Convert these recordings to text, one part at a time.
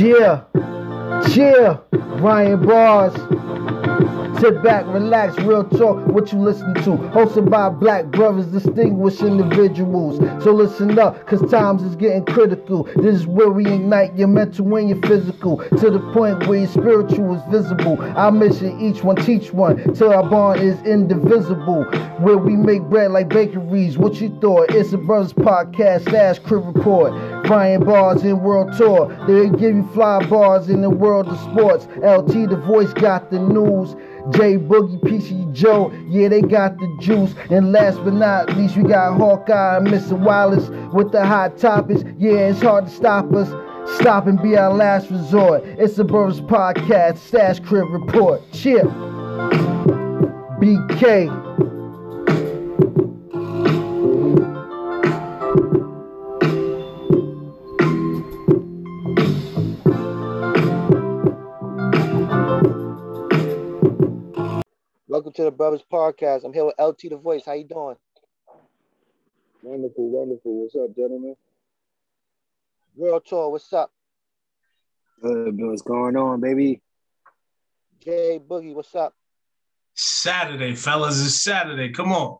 Yeah, yeah, Ryan Bars. Sit back, relax, real talk, what you listen to. Hosted by black brothers, distinguished individuals. So listen up, cause times is getting critical. This is where we ignite your mental and your physical. To the point where your spiritual is visible. Our mission, each one teach one, till our bond is indivisible. Where we make bread like bakeries. What you thought? It's a brothers podcast slash crib report. Brian Bars in World Tour. They give you fly bars in the world of sports. LT the voice got the news. J Boogie, PC Joe, yeah, they got the juice. And last but not least, we got Hawkeye and Mr. Wallace with the hot topics. Yeah, it's hard to stop us. Stop and be our last resort. It's the Brothers Podcast, Stash Crib Report. Chip. BK. Welcome to the Brothers Podcast. I'm here with LT the Voice. How you doing? Wonderful, wonderful. What's up, gentlemen? World Tour, what's up? Uh, what's going on, baby? Jay Boogie, what's up? Saturday, fellas. It's Saturday. Come on.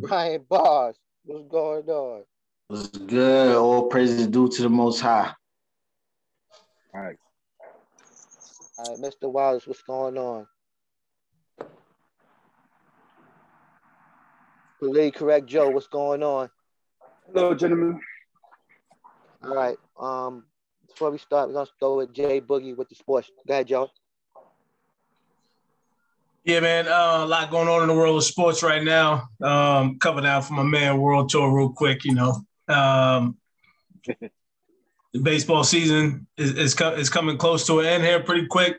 Ryan Bars, what's going on? What's good? All praises due to the Most High. All right. All right, Mr. Wallace, what's going on? Politically correct Joe, what's going on? Hello, gentlemen. All right. Um, before we start, we're gonna start with Jay Boogie with the sports. Go ahead, Joe. Yeah, man. Uh, a lot going on in the world of sports right now. Um, cover down for my man World Tour real quick. You know, um, the baseball season is is, co- is coming close to an end here pretty quick.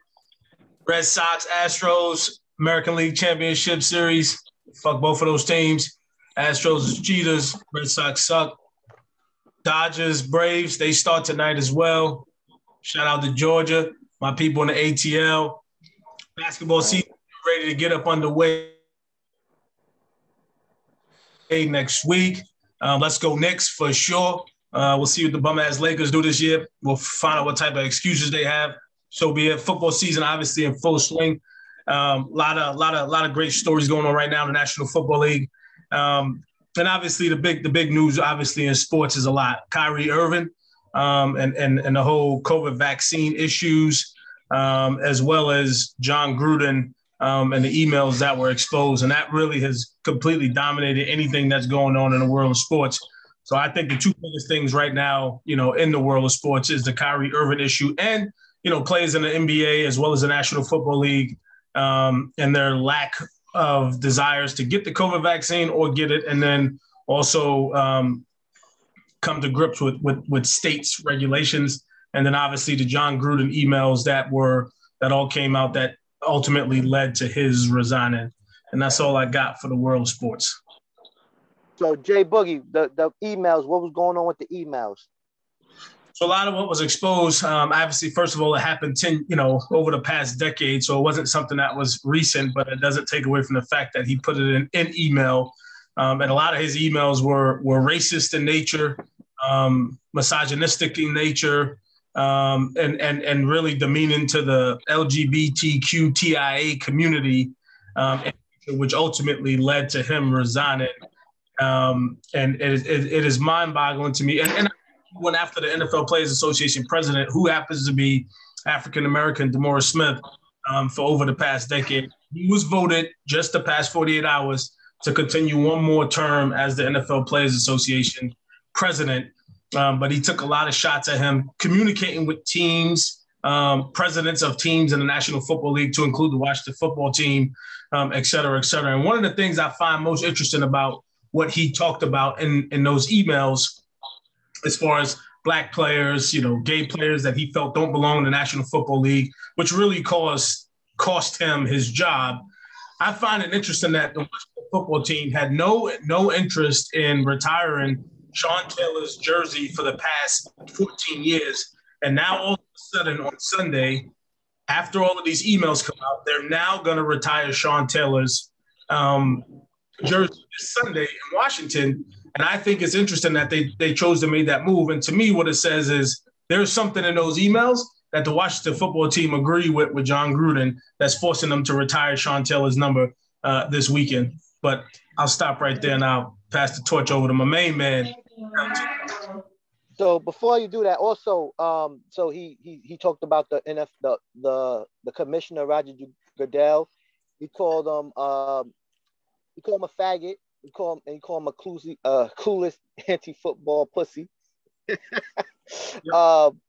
Red Sox, Astros, American League Championship Series. Fuck both of those teams. Astros is cheaters. Red Sox suck. Dodgers, Braves, they start tonight as well. Shout out to Georgia, my people in the ATL. Basketball season ready to get up underway Hey, next week. Um, let's go Knicks for sure. Uh, we'll see what the bum ass Lakers do this year. We'll find out what type of excuses they have. So be it. Football season obviously in full swing. Um, a lot of lot of lot of great stories going on right now in the National Football League. Um, and obviously the big the big news obviously in sports is a lot. Kyrie Irving um, and and and the whole COVID vaccine issues, um, as well as Jon Gruden um, and the emails that were exposed, and that really has completely dominated anything that's going on in the world of sports. So I think the two biggest things right now, you know, in the world of sports is the Kyrie Irving issue and you know players in the NBA as well as the National Football League um, and their lack of desires to get the COVID vaccine or get it, and then also um, come to grips with, with with states regulations, and then obviously the Jon Gruden emails that were that all came out that ultimately led to his resigning, and that's all I got for the world of sports. So Jay Boogie, the, the emails, what was going on with the emails? So a lot of what was exposed, um, obviously, first of all, it happened ten, you know, over the past decade. So it wasn't something that was recent, but it doesn't take away from the fact that he put it in, email, um, and a lot of his emails were were racist in nature, um, misogynistic in nature, um, and and and really demeaning to the LGBTQTIA community, um, which ultimately led to him resigning. Um, and it, it, it is mind-boggling to me. And, and went after the NFL Players Association president, who happens to be African American, DeMaurice Smith, um, for over the past decade. He was voted just the past 48 hours to continue one more term as the NFL Players Association president. Um, but he took a lot of shots at him, communicating with teams, um, presidents of teams in the National Football League, to include the Washington football team, um, et cetera, et cetera. And one of the things I find most interesting about what he talked about in, in those emails, as far as black players, you know, gay players that he felt don't belong in the National Football League, which really caused cost him his job. I find it interesting that the Washington football team had no no interest in retiring Sean Taylor's jersey for the past 14 years. And now all of a sudden on Sunday, after all of these emails come out, they're now going to retire Sean Taylor's um, jersey this Sunday in Washington. And I think it's interesting that they they chose to make that move. And to me, what it says is there's something in those emails that the Washington football team agree with with Jon Gruden that's forcing them to retire Sean Taylor's number uh, this weekend. But I'll stop right there and I'll pass the torch over to my main man. So before you do that, also, um, so he he he talked about the NF the the the commissioner Roger Goodell. He called him um, he called him a faggot. He called him and you call him a clueless, uh, clueless anti-football pussy. yep. um,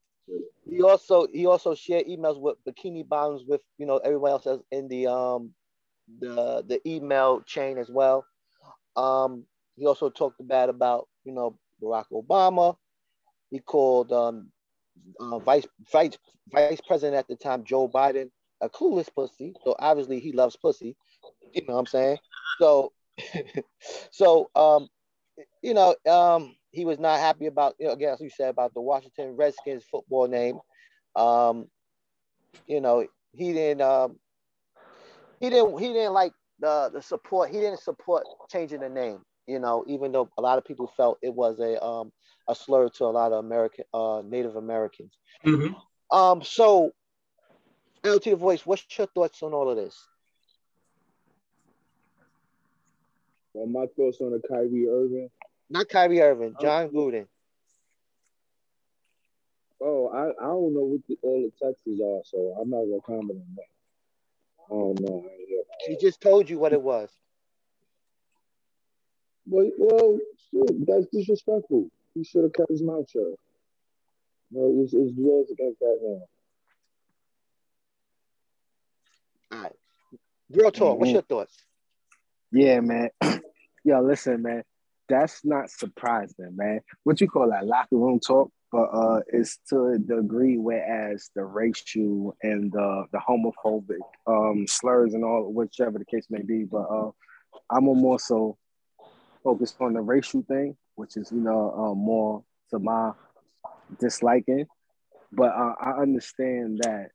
he also he also shared emails with bikini bottoms with you know everyone else in the um the the email chain as well. Um, he also talked bad about you know Barack Obama. He called um, uh, vice vice vice president at the time Joe Biden a clueless pussy. So obviously he loves pussy. You know what I'm saying? So so um you know um he was not happy about you know again as you said about the Washington Redskins football name. Um you know he didn't um he didn't he didn't like the the support he didn't support changing the name you know even though a lot of people felt it was a um a slur to a lot of American uh Native Americans. Mm-hmm. Um so LT voice what's your thoughts on all of this? Well, my thoughts on the Kyrie Irving. Not Kyrie Irving, Jon Gruden. Oh, I, I don't know what the, all the texts are, so I'm not gonna comment on that. Oh no. He just told you what it was. Well, well, shit, that's disrespectful. He should have kept his mouth shut. No, it's, it's laws against that now. All right. Real talk, mm-hmm. what's your thoughts? Yeah, man. Yo, listen, man. That's not surprising, man. What you call that locker room talk? but uh, it's to a degree whereas the racial and the the homophobic um, slurs and all, whichever the case may be. But uh, I'm more so focused on the racial thing, which is you know uh, more to my disliking. But uh, I understand that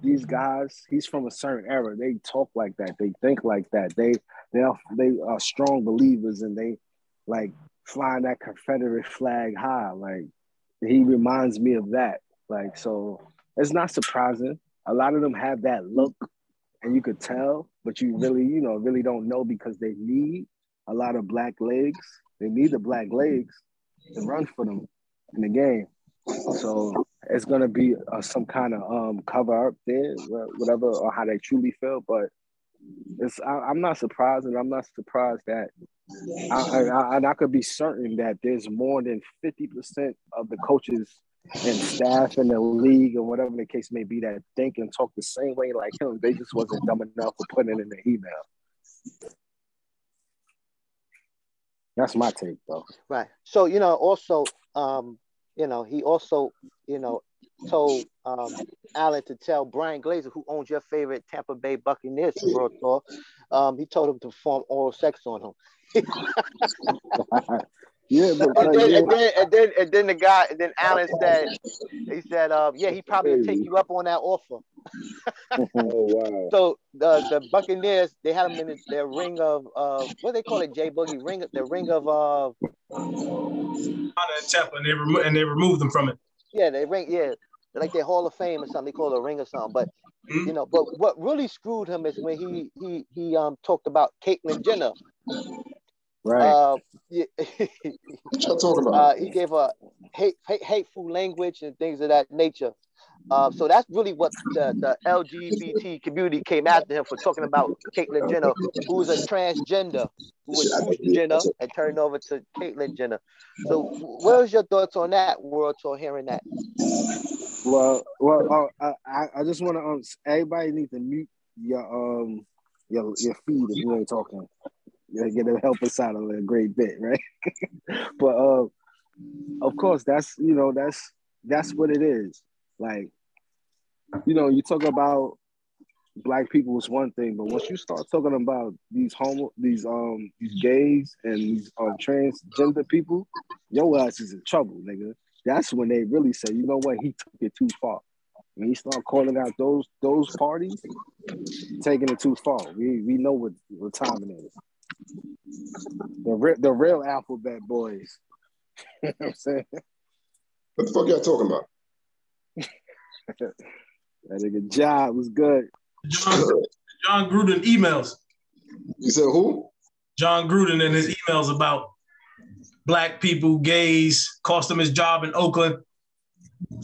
these guys, he's from a certain era. They talk like that. They think like that. They they are, they are strong believers, and they like flying that Confederate flag high. Like he reminds me of that. Like so, it's not surprising. A lot of them have that look, and you could tell, but you really, you know, really don't know because they need a lot of black legs. They need the black legs to run for them in the game. So it's gonna be uh, some kind of um, cover up there, whatever, or how they truly feel. But it's I, am not surprised, and I'm not surprised that I, I, and I could be certain that there's more than 50% of the coaches and staff in the league or whatever the case may be that think and talk the same way like him. They just wasn't dumb enough for putting it in the email. That's my take though. Right. So, you know, also, um, you know, he also, you know, told um, Allen to tell Bryan Glazer, who owns your favorite Tampa Bay Buccaneers World Tour, um, he told him to perform oral sex on him. yeah, but, and, then, yeah. and, then, and then and then the guy and then Allen said he said um, yeah he probably would take you up on that offer. oh wow! So the the Buccaneers they had him in their ring of uh, what they call it J Boogie ring the ring of uh, Tampa and they remo- and they removed them from it. Yeah, they ring yeah like their Hall of Fame or something. They call it a ring or something. But mm-hmm. you know, but what really screwed him is when he he he um talked about Caitlyn Jenner. Right. Uh, yeah, what y'all talking about? Uh, he gave a hate, hate, hateful language and things of that nature. Uh, so that's really what the, the LGBT community came after him for talking about Caitlyn Jenner, who's a transgender, who was Jenner and turned over to Caitlyn Jenner. So, what was your thoughts on that, World Tour, hearing that? Well, well, uh, I, I just want to um, everybody needs to mute your um your your feed if you ain't talking. You get to help us out a little great bit, right? but uh, of course, that's you know that's that's what it is. Like, you know, you talk about black people is one thing, but once you start talking about these homo, these um, these gays and these um, transgender people, your ass is in trouble, nigga. That's when they really say, you know what, he took it too far. When he start calling out those those parties, taking it too far. We we know what, what time it is. The re- the real alphabet boys. you know what I'm saying? What the fuck y'all talking about? That nigga job was good. John, Jon Gruden emails. You said who? Jon Gruden and his emails about black people, gays, cost him his job in Oakland.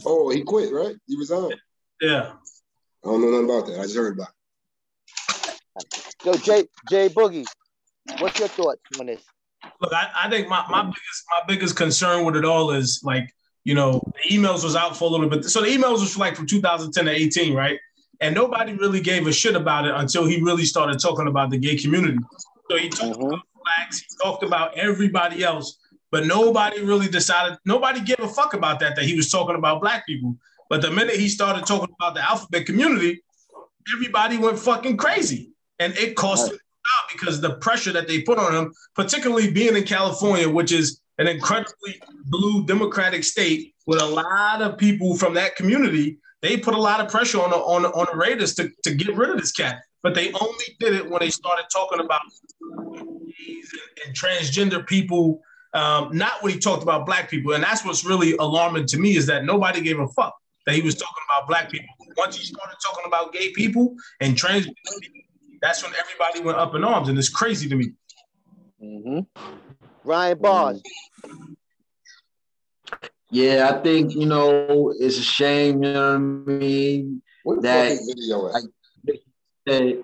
Oh, he quit, right? He resigned. Yeah. I don't know nothing about that. I just heard about it. Yo, Jay, Jay Boogie, what's your thoughts on this? Look, I, I think my, my biggest my biggest concern with it all is like, you know, the emails was out for a little bit. So the emails was like from 2010 to 18, right? And nobody really gave a shit about it until he really started talking about the gay community. So he talked mm-hmm. about blacks, he talked about everybody else, but nobody really decided, nobody gave a fuck about that, that he was talking about black people. But the minute he started talking about the alphabet community, everybody went fucking crazy. And it cost him out because the pressure that they put on him, particularly being in California, which is an incredibly blue democratic state with a lot of people from that community, they put a lot of pressure on the on the, on the Raiders to, to get rid of this cat but they only did it when they started talking about gays and, transgender people. Um, not when he talked about black people, and that's what's really alarming to me is that nobody gave a fuck that he was talking about black people. Once he started talking about gay people and transgender people, that's when everybody went up in arms, and it's crazy to me. Mm-hmm. Ryan mm. Bars. Yeah, I think you know it's a shame. You know what I mean? What that video like, Hey.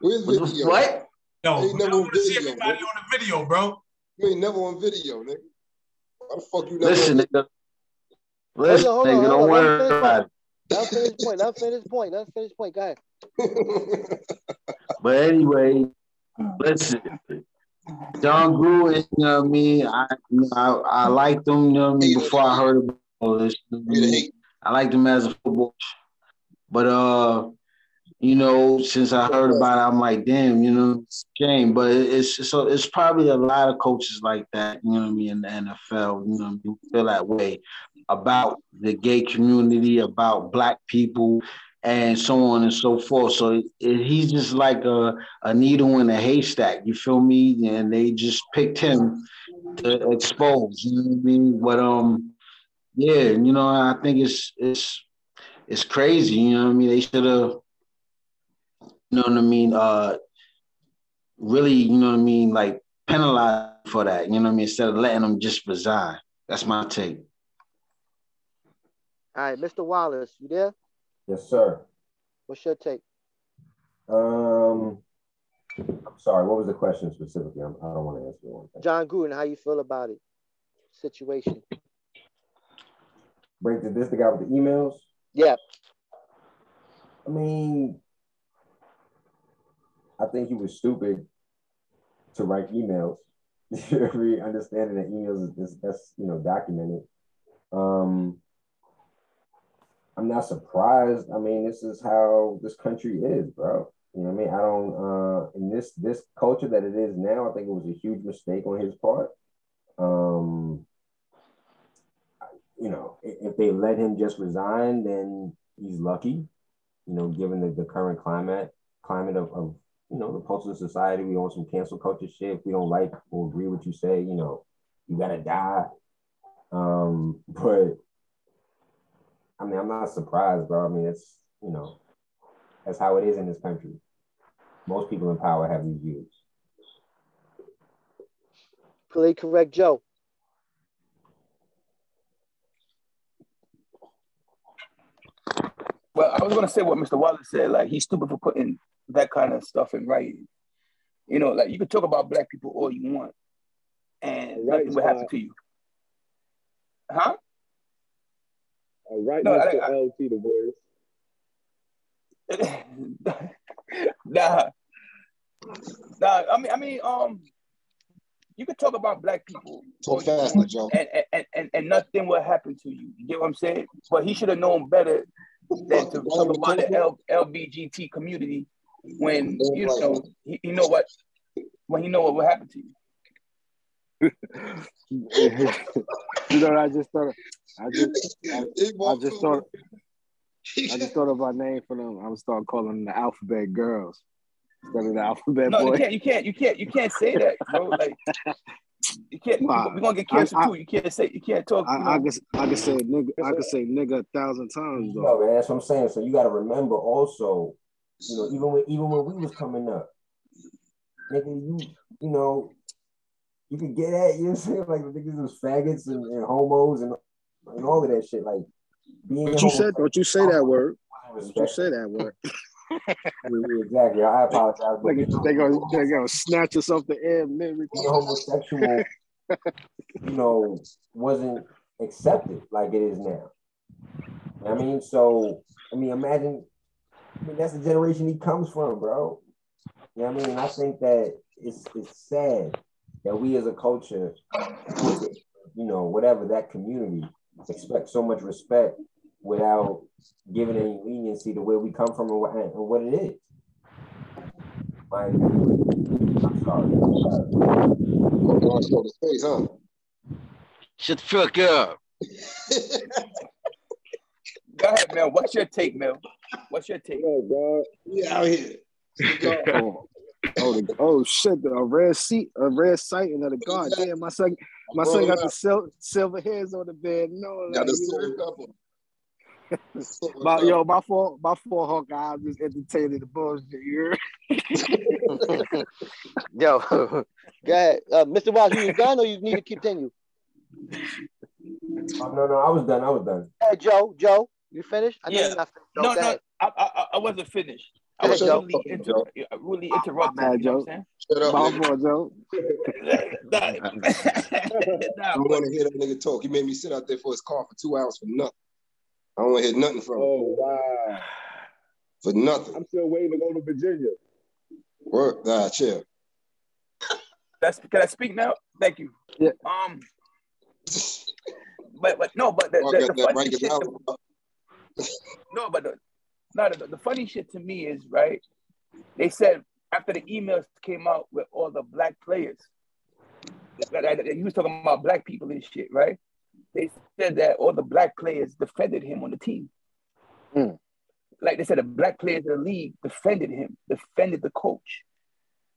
Where's video? What? Yo, you never on video, see everybody on the video, bro. You ain't never on video, nigga. Why the fuck you never Listen, nigga. Listen, hold on, hold on, nigga, don't worry about it. Let finish point. Let finish point. Let finish point. Go ahead. but anyway, listen. Jon Gruden, you know what I mean? I, I I liked him, you know I mean, before I heard about this. You know I, mean? I liked him as a football. But uh you know, since I heard about it, I'm like, damn, you know, it's shame. But it's so it's probably a lot of coaches like that, you know what I mean, in the NFL, you know, you feel that way about the gay community, about black people, and so on and so forth. So it, it, he's just like a, a needle in a haystack, you feel me? And they just picked him to expose, you know what I mean? But um, yeah, you know, I think it's it's it's crazy, you know what I mean? They should have you know what I mean, uh, really, you know what I mean, like penalize for that, you know what I mean, instead of letting them just resign. That's my take. All right, Mr. Wallace, you there? Yes, sir. What's your take? Um, I'm sorry. What was the question specifically? I'm, I do not want to answer one thing. Jon Gruden, how you feel about it? Situation. Break this the guy with the emails. Yeah. I mean, I think he was stupid to write emails. Every understanding that emails is, is that's you know documented. Um, I'm not surprised. I mean, this is how this country is, bro. You know what I mean? I don't uh in this this culture that it is now, I think it was a huge mistake on his part. Um you know, if they let him just resign, then he's lucky, you know, given the, the current climate climate of, of you know, the pulse of society, we on some cancel culture shit. If we don't like or agree what you say, you know, you gotta die. Um, but I mean, I'm not surprised, bro. I mean, it's you know, that's how it is in this country. Most people in power have these views. Play correct, Joe. Well, I was gonna say what Mr. Wallace said. Like he's stupid for putting that kind of stuff in writing. You know, like you can talk about black people all you want, and right, nothing will happen to you. Huh? All right, no, Mr. I, I, LT the voice. nah, nah. I mean, I mean, um, you can talk about black people. Talk faster, Joe. And, and, and, and nothing will happen to you. You get what I'm saying? But he should have known better than to talk about the L, LBGT community when you know he, he know what when he know what will happen to you. You know, I just thought, I just, I, I just thought, I just thought of our name for them. I would start calling them the Alphabet Girls instead of the Alphabet no, Boy. You can't, you can't, you can't, you can't say that, bro. Like, You can't. Nah, we're gonna get I- canceled I- too. You can't say. You can't talk. You I, I can I can say nigga I can say nigga a thousand times No, man, that's what I'm saying. So you got to remember also, you know, even when even when we was coming up, nigga, you you know, you can get at you know what I'm saying like the niggas was faggots and, and homos and and all of that shit. Like being Don't you said don't you say that word? Don't you Respect. say that word? exactly. I apologize. But Nigga, they gonna they gonna snatch us off the air mid homosexual, you know, wasn't accepted like it is now. You know what I mean, so I mean, imagine. I mean, that's the generation he comes from, bro. You know what I mean? And I think that it's it's sad that we as a culture, you know, whatever that community, expect so much respect without giving any leniency to where we come from and what, and what it is. My, I'm sorry. Oh, God, show huh? Shut the fuck up. Go ahead, Mel. What's your take, Mel? What's your take? Oh, God. We out here. oh, oh, the, oh shit! A red seat, a red sighting of the god. Damn, my son, my son got the sil- silver hairs on the bed. No, Got like, the silver pepper. Silver my, yo, my fault, my fault, Hawkeye. I'm just entertaining the bullshit. You? Yo, go ahead. Uh, Mr. Watts, you done or you need to continue? Oh, no, no, I was done. I was done. Hey, Joe, Joe, you finished? I Yeah. you're not finished. Joe, No, no. I, I, I wasn't finished. I Go was ahead, Joe. really, inter- really interrupting. bad, you know what Joe. I'm Shut up, My nigga. fault, Joe. Nah, I nah, don't want to hear that nigga talk. He made me sit out there for his car for two hours for nothing. I don't want to hear nothing from him. Oh wow! For nothing. I'm still waiting to go to Virginia. Work. Nah, chill. That's can I speak now? Thank you. Yeah. Um, but but no, but the, Mark the, the funny shit, Island. no, but the, no, the, the funny shit to me is right. They said after the emails came out with all the black players, that, he was talking about black people and shit, right? They said that all the black players defended him on the team. Hmm. Like they said, the black players in the league defended him, defended the coach,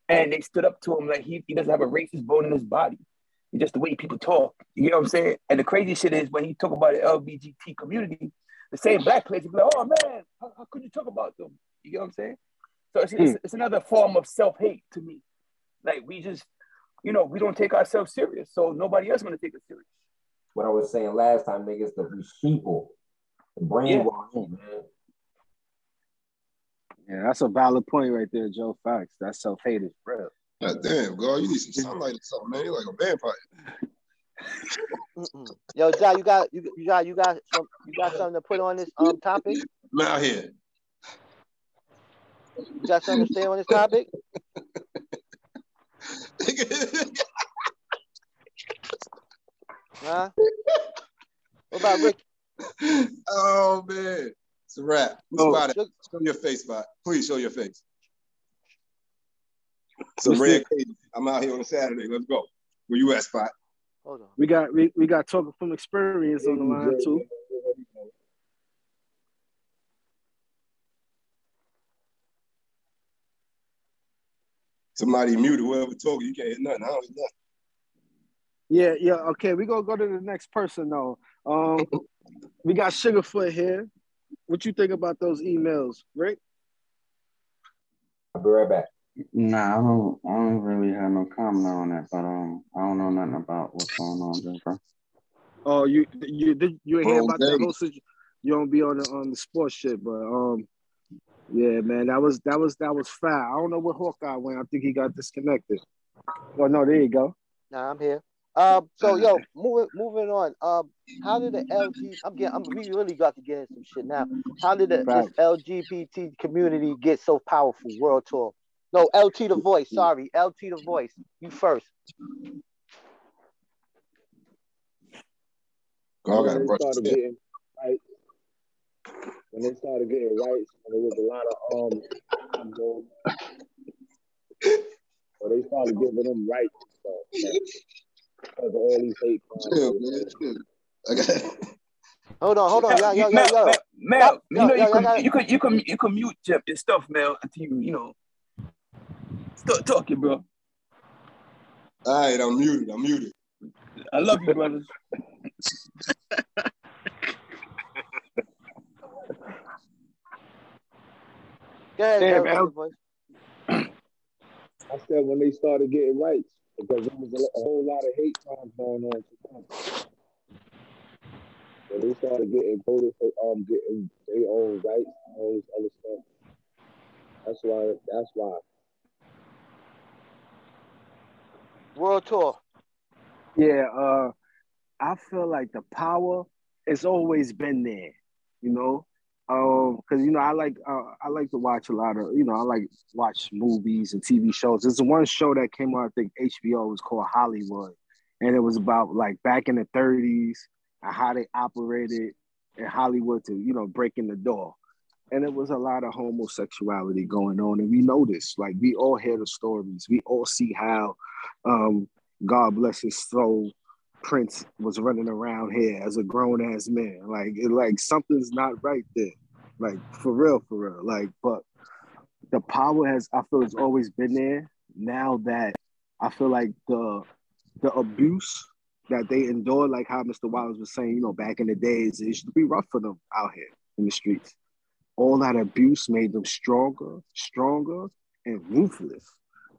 and they stood up to him like he, he doesn't have a racist bone in his body. It's just the way people talk. You know what I'm saying? And the crazy shit is when he talk about the LBGT community, the same black players will be like, "Oh man, how, how could you talk about them?" You get what I'm saying? So it's, it's, hmm. it's another form of self hate to me. Like we just, you know, we don't take ourselves serious, so nobody else gonna take us serious. What I was saying last time, niggas, that we sheeple, the brainwash, man. Yeah, that's a valid point right there, Joe. Fox. That's self hate is real. God damn, girl, you need some sunlight or something, man. You're like a vampire. Mm-mm. Yo, Ja, you got you, you got you got some you got something to put on this um topic? I'm out here. You got something to say on this topic? Huh? What about Rick? oh man, it's a wrap. Oh. Spot it. Show your face, spot. Please show your face. Some red. I'm out here on a Saturday. Let's go. Where you at, spot? Hold on. We got we, we got talking from experience on the line too. Somebody muted whoever talking. You can't hear nothing. I don't hear nothing. Yeah, yeah. Okay, we gonna go to the next person though. Um, we got Sugarfoot here. What you think about those emails, Rick? I'll be right back. Nah, I don't. I don't really have no comment on that, but um, I don't know nothing about what's going on there, bro. Oh, you you did you ain't hear about that whole situation? You don't be on the on the sports shit, but um, yeah, man, that was that was that was foul. I don't know where Hawkeye went. I think he got disconnected. Well, no, there you go. Nah, I'm here. Um, so yo, moving moving on. Um, how did the LG? I'm getting. I'm we really got to get into some shit now. How did the, this LGBT community get so powerful? World tour. No, LT the voice. Sorry, LT the voice. You first. Girl, I when gotta they brush started getting right, when they started getting rights, there was a lot of um, you they started giving them rights and stuff. Because of all these hate crimes. Chill, man. Chill. I got Hold on, hold on, yo, yo, yo, Mel, yo. Mel, Mel, Stop. you Yo, know yo, you yo, can yo. you can you can you can mute your, your stuff, Mel, until you you know start talking, bro. All right, I'm muted. I'm muted. I love you, brothers. Go Damn, Elvis, Al. boy. I said when they started getting rights because there was a, a whole lot of hate crimes going on. When they started getting voted for um getting their own rights and all this other stuff. That's why. That's why. World tour. Yeah, uh, I feel like the power has always been there, you know. Um, because you know I like uh, I like to watch a lot of you know I like watch movies and TV shows. There's one show that came out I think HBO was called Hollywood, and it was about like back in the 30s and how they operated in Hollywood to you know breaking the door. And it was a lot of homosexuality going on, and we know this. Like we all hear the stories. We all see how, um, God bless his soul, Prince was running around here as a grown ass man. Like it, like something's not right there. Like for real, for real. Like, but the power has I feel it's always been there. Now that I feel like the the abuse that they endure, like how Mr. Wallace was saying, you know, back in the days, it used to be rough for them out here in the streets. All that abuse made them stronger, stronger, and ruthless.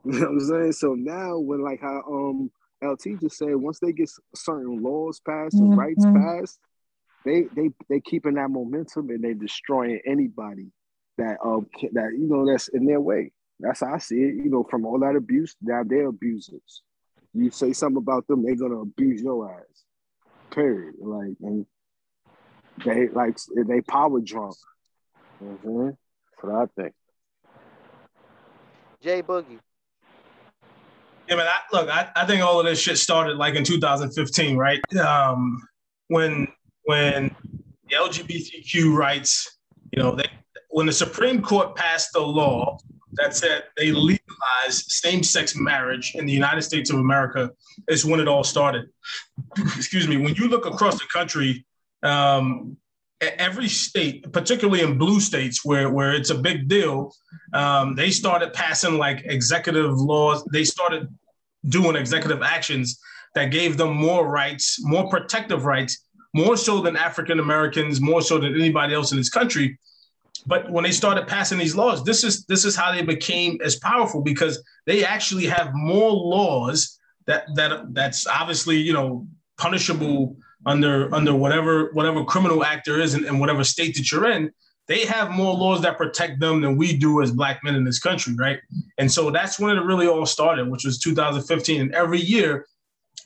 You know what I'm saying? So now when like how um LT just said, once they get certain laws passed and rights passed, they they they keeping that momentum and they destroying anybody that um that you know that's in their way. That's how I see it. You know, from all that abuse, now they're abusers. You say something about them, they're gonna abuse your ass. Period. Like and they like they power drunk. Mm-hmm. That's what I think. Jay Boogie. Yeah, man. I, look, I, I think all of this shit started like in 2015, right? Um, when when the LGBTQ rights, you know, they when the Supreme Court passed the law that said they legalized same-sex marriage in the United States of America, is when it all started. Excuse me. When you look across the country, um, every state, particularly in blue states where, where it's a big deal, um, they started passing like executive laws. They started doing executive actions that gave them more rights, more protective rights, more so than African Americans, more so than anybody else in this country. But when they started passing these laws, this is this is how they became as powerful because they actually have more laws that that that's obviously you know punishable under under whatever whatever criminal act there is in, in whatever state that you're in they have more laws that protect them than we do as black men in this country right? And so that's when it really all started which was 2015 and every year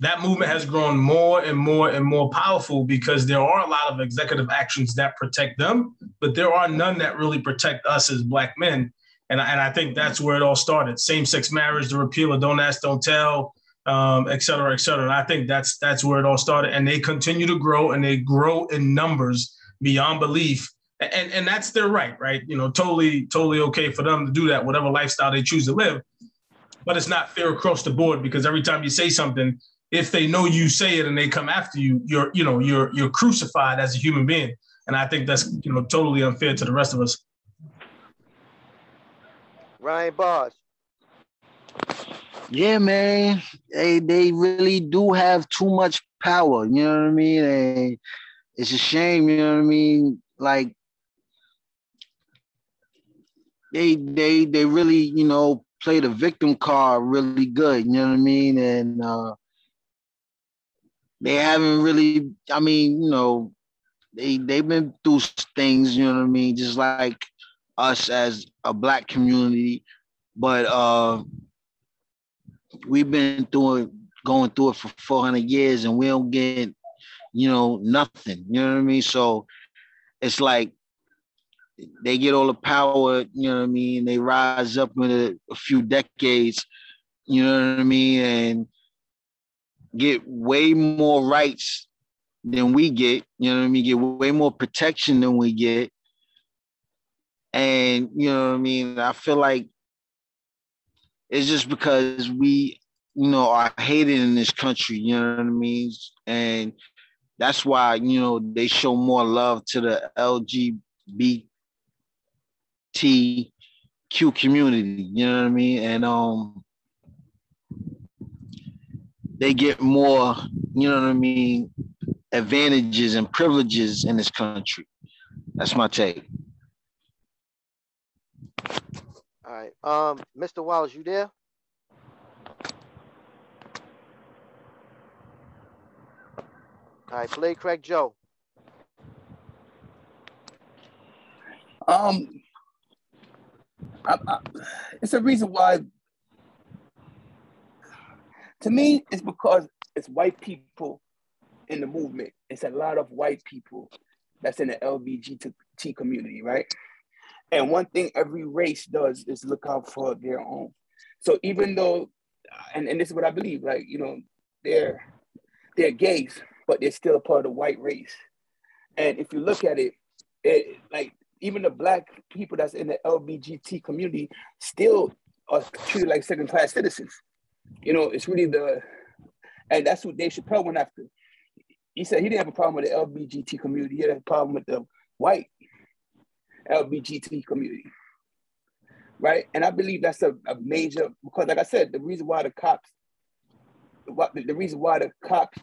that movement has grown more and more and more powerful because there are a lot of executive actions that protect them but there are none that really protect us as black men. And, and i think that's where it all started. Same-sex marriage the repeal of don't ask don't tell um, et cetera, et cetera. And I think that's that's where it all started. And they continue to grow and they grow in numbers beyond belief. And and that's their right, right? You know, totally, totally okay for them to do that, whatever lifestyle they choose to live. But it's not fair across the board because every time you say something, if they know you say it and they come after you, you're, you know, you're you're crucified as a human being. And I think that's you know totally unfair to the rest of us. Ryan Bars. Yeah, man. They they really do have too much power. You know what I mean? And it's a shame. You know what I mean? Like they they they really you know play the victim card really good. You know what I mean? And uh, they haven't really. I mean, you know, they they've been through things. You know what I mean? Just like us as a black community, but. uh we've been through it, going through it for 400 years and we don't get, you know, nothing. You know what I mean? So it's like they get all the power, you know what I mean? They rise up in a, a few decades, you know what I mean? And get way more rights than we get, you know what I mean? Get way more protection than we get. And, you know what I mean? I feel like it's just because we, you know, are hated in this country, you know what I mean? And that's why, you know, they show more love to the LGBTQ community, you know what I mean? And um they get more, you know what I mean, advantages and privileges in this country. That's my take. All right. Um, Mr. Wallace, you there? All right, play Craig Joe. Um, I, I, it's a reason why. To me, it's because it's white people in the movement. It's a lot of white people that's in the LGBT community, right? And one thing every race does is look out for their own. So even though, and, and this is what I believe, like, you know, they're they're gays, but they're still a part of the white race. And if you look at it, it like even the black people that's in the LGBT community still are treated like second class citizens. You know, it's really the, and that's what Dave Chappelle went after. He said he didn't have a problem with the LGBT community. He had a problem with the white LGBT community. Right. And I believe that's a, a major, because like I said, the reason why the cops, what the reason why the cops,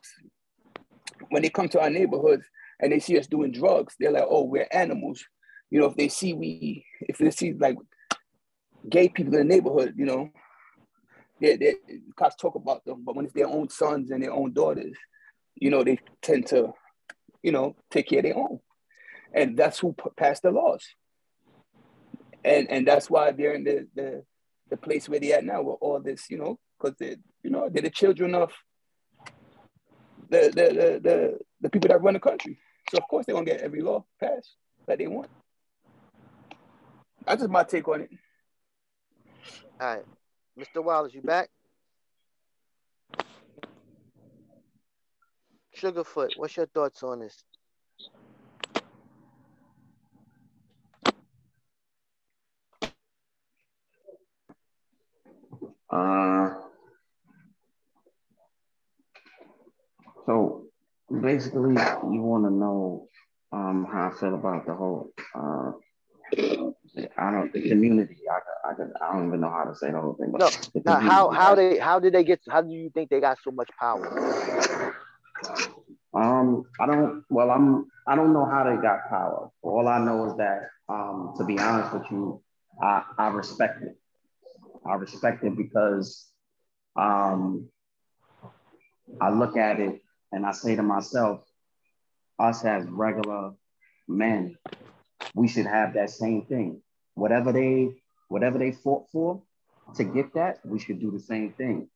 when they come to our neighborhoods and they see us doing drugs, they're like, oh, we're animals you know, if they see we, if they see like gay people in the neighborhood, you know, they, they cops talk about them, but when it's their own sons and their own daughters, you know, they tend to, you know, take care of their own, and that's who passed the laws, and and that's why they're in the the, the place where they at now with all this, you know, because they, you know, they're the children of the the, the the the people that run the country, so of course they're gonna get every law passed that they want. That's just my take on it. All right. Mr. Wallace, you back? Sugarfoot, what's your thoughts on this? Uh, so basically, you want to know um, how I feel about the whole uh, I don't the community. I, I, I don't even know how to say the whole thing. no, now how how they how did they get? How do you think they got so much power? Um, I don't. Well, I'm. I don't know how they got power. All I know is that, um, to be honest with you, I, I respect it. I respect it because, um, I look at it and I say to myself, us as regular men, we should have that same thing. Whatever they whatever they fought for to get that, we should do the same thing.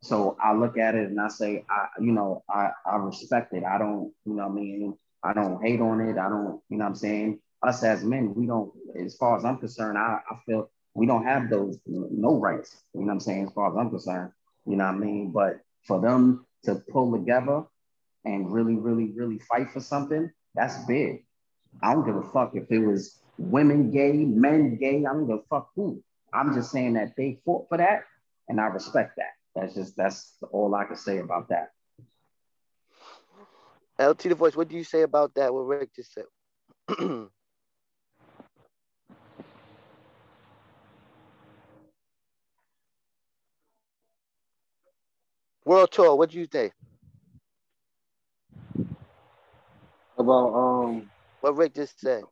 So I look at it and I say, I, you know, I, I respect it. I don't, you know I mean? I don't hate on it. I don't, you know I'm saying? Us as men, we don't, as far as I'm concerned, I, I feel we don't have those no rights, you know what I'm saying, as far as I'm concerned, you know what I mean? But for them to pull together and really, really, really fight for something, that's big. I don't give a fuck if it was women gay, men gay. I don't give a fuck who. I'm just saying that they fought for that, and I respect that. That's just that's all I can say about that. LT the voice, what do you say about that? What Rick just said. World tour, what do you think? About um what Rick just said.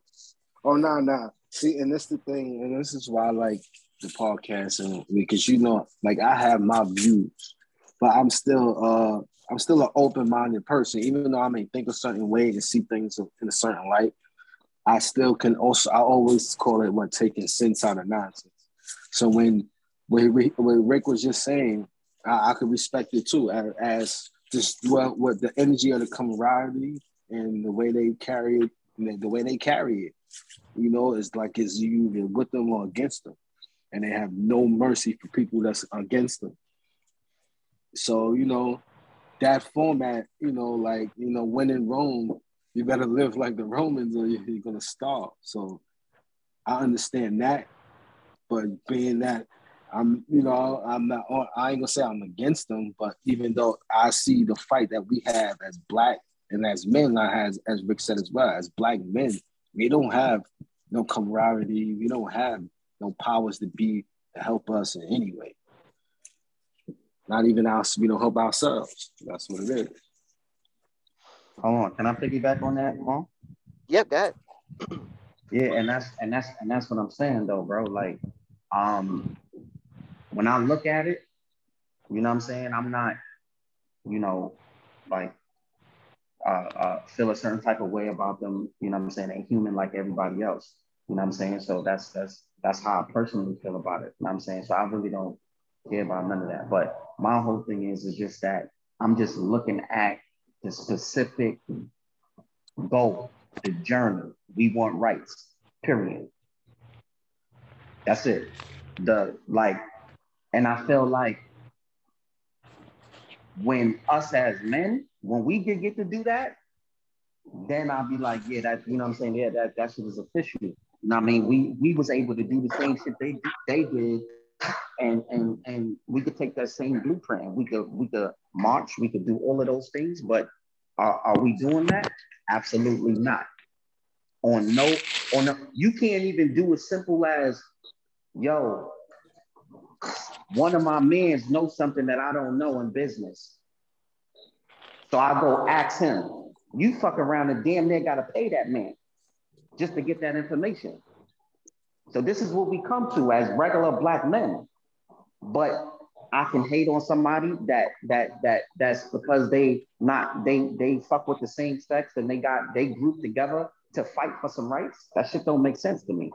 Oh no, nah, nah. See, and this the thing, and this is why I like the podcast and because you know, like I have my views, but I'm still uh I'm still an open-minded person, even though I may think a certain way and see things in a certain light. I still can also I always call it what taking sense out of nonsense. So when when, when Rick was just saying, I, I could respect it too as, as just well the energy of the camaraderie and the way they carry it the way they carry it, you know, it's like it's you either with them or against them, and they have no mercy for people that's against them. So you know, that format, you know, like you know, when in Rome, you better live like the Romans or you're gonna starve. So I understand that, but being that I'm, you know, I'm not. I ain't gonna say I'm against them, but even though I see the fight that we have as black and as men, as as Rick said as well, as black men, we don't have no camaraderie. We don't have no powers to be to help us in any way. not even us, we don't help ourselves. That's what it is. Hold on, can I piggyback on that, Mom? Yep, that. Yeah, and that's and that's and that's what I'm saying though, bro. Like, um, when I look at it, you know what I'm saying? I'm not, you know, like uh, uh feel a certain type of way about them, you know what I'm saying? They human like everybody else. You know what I'm saying? So that's that's that's how I personally feel about it. You know what I'm saying? So I really don't care about none of that. But my whole thing is is just that I'm just looking at the specific goal, the journey. We want rights, period. That's it. The like, and I feel like when us as men, when we get, get to do that, then I'll be like, yeah, that you know what I'm saying? Yeah, that that shit is official. You know what I mean? We we was able to do the same shit they they did, and and and we could take that same blueprint. We could we could march. We could do all of those things. But are, are we doing that? Absolutely not. On no on no, you can't even do as simple as, yo, one of my mans knows something that I don't know in business. So I go ask him. You fuck around and damn near gotta pay that man just to get that information. So this is what we come to as regular black men. But I can hate on somebody that that that that's because they not they they fuck with the same sex and they got they group together to fight for some rights. That shit don't make sense to me.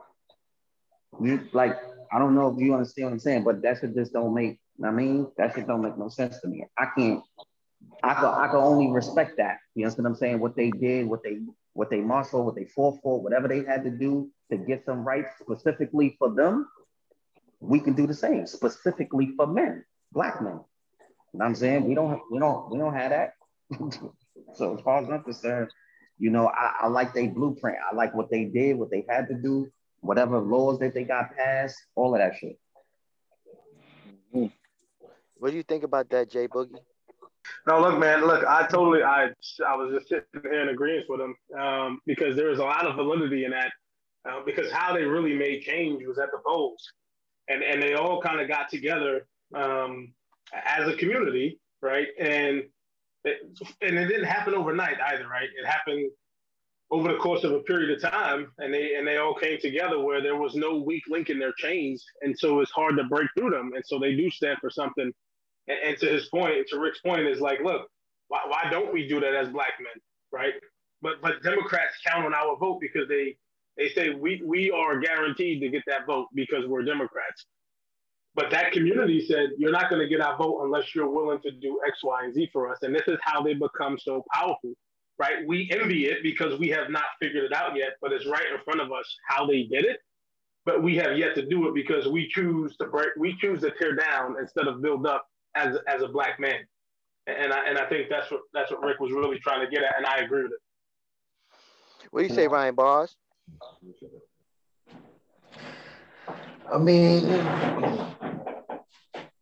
Like I don't know if you understand what I'm saying, but that shit just don't make. I mean, that shit don't make no sense to me. I can't. I can I can only respect that. You understand what I'm saying? What they did, what they what they marshaled, what they fought for, whatever they had to do to get some rights specifically for them, we can do the same specifically for men, black men. You know what I'm saying? We don't we don't we don't have that. so as far as I'm concerned, you know, I, I like their blueprint. I like what they did, what they had to do, whatever laws that they got passed, all of that shit. What do you think about that, J-Boogie? No, look, man, look, I totally, I, I was just sitting here in agreement with him um, because there was a lot of validity in that. Uh, because how they really made change was at the polls, and and they all kind of got together um, as a community, right? And it, and it didn't happen overnight either, right? It happened over the course of a period of time, and they and they all came together where there was no weak link in their chains, and so it's hard to break through them, and so they do stand for something and, and to his point, to Rick's point, is like, look, why, why don't we do that as black men, right? But but Democrats count on our vote because they they say we we are guaranteed to get that vote because we're Democrats. But that community said you're not going to get our vote unless you're willing to do X, Y, and Z for us. And this is how they become so powerful, right? We envy it because we have not figured it out yet, but it's right in front of us how they did it. But we have yet to do it because we choose to break, we choose to tear down instead of build up as as a black man. And I and I think that's what that's what Rick was really trying to get at, and I agree with it. What do you say, Ryan Bars? I mean,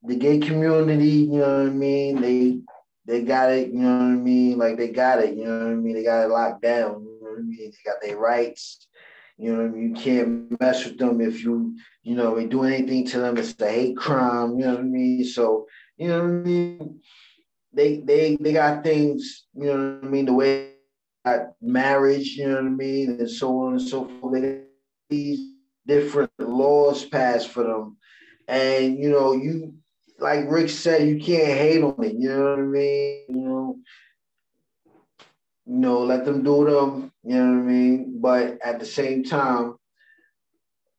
the gay community, you know what I mean? They they got it, you know what I mean? Like they got it, you know what I mean? They got it locked down, you know what I mean? They got their rights. You know what I mean? You can't mess with them if you, you know, they do anything to them, it's a hate crime, you know what I mean? So you know what I mean? They they they got things, you know what I mean, the way marriage, you know what I mean, and so on and so forth. They these different laws passed for them. And you know, you like Rick said, you can't hate on it, you know what I mean? You know, you know, let them do them, you know what I mean? But at the same time,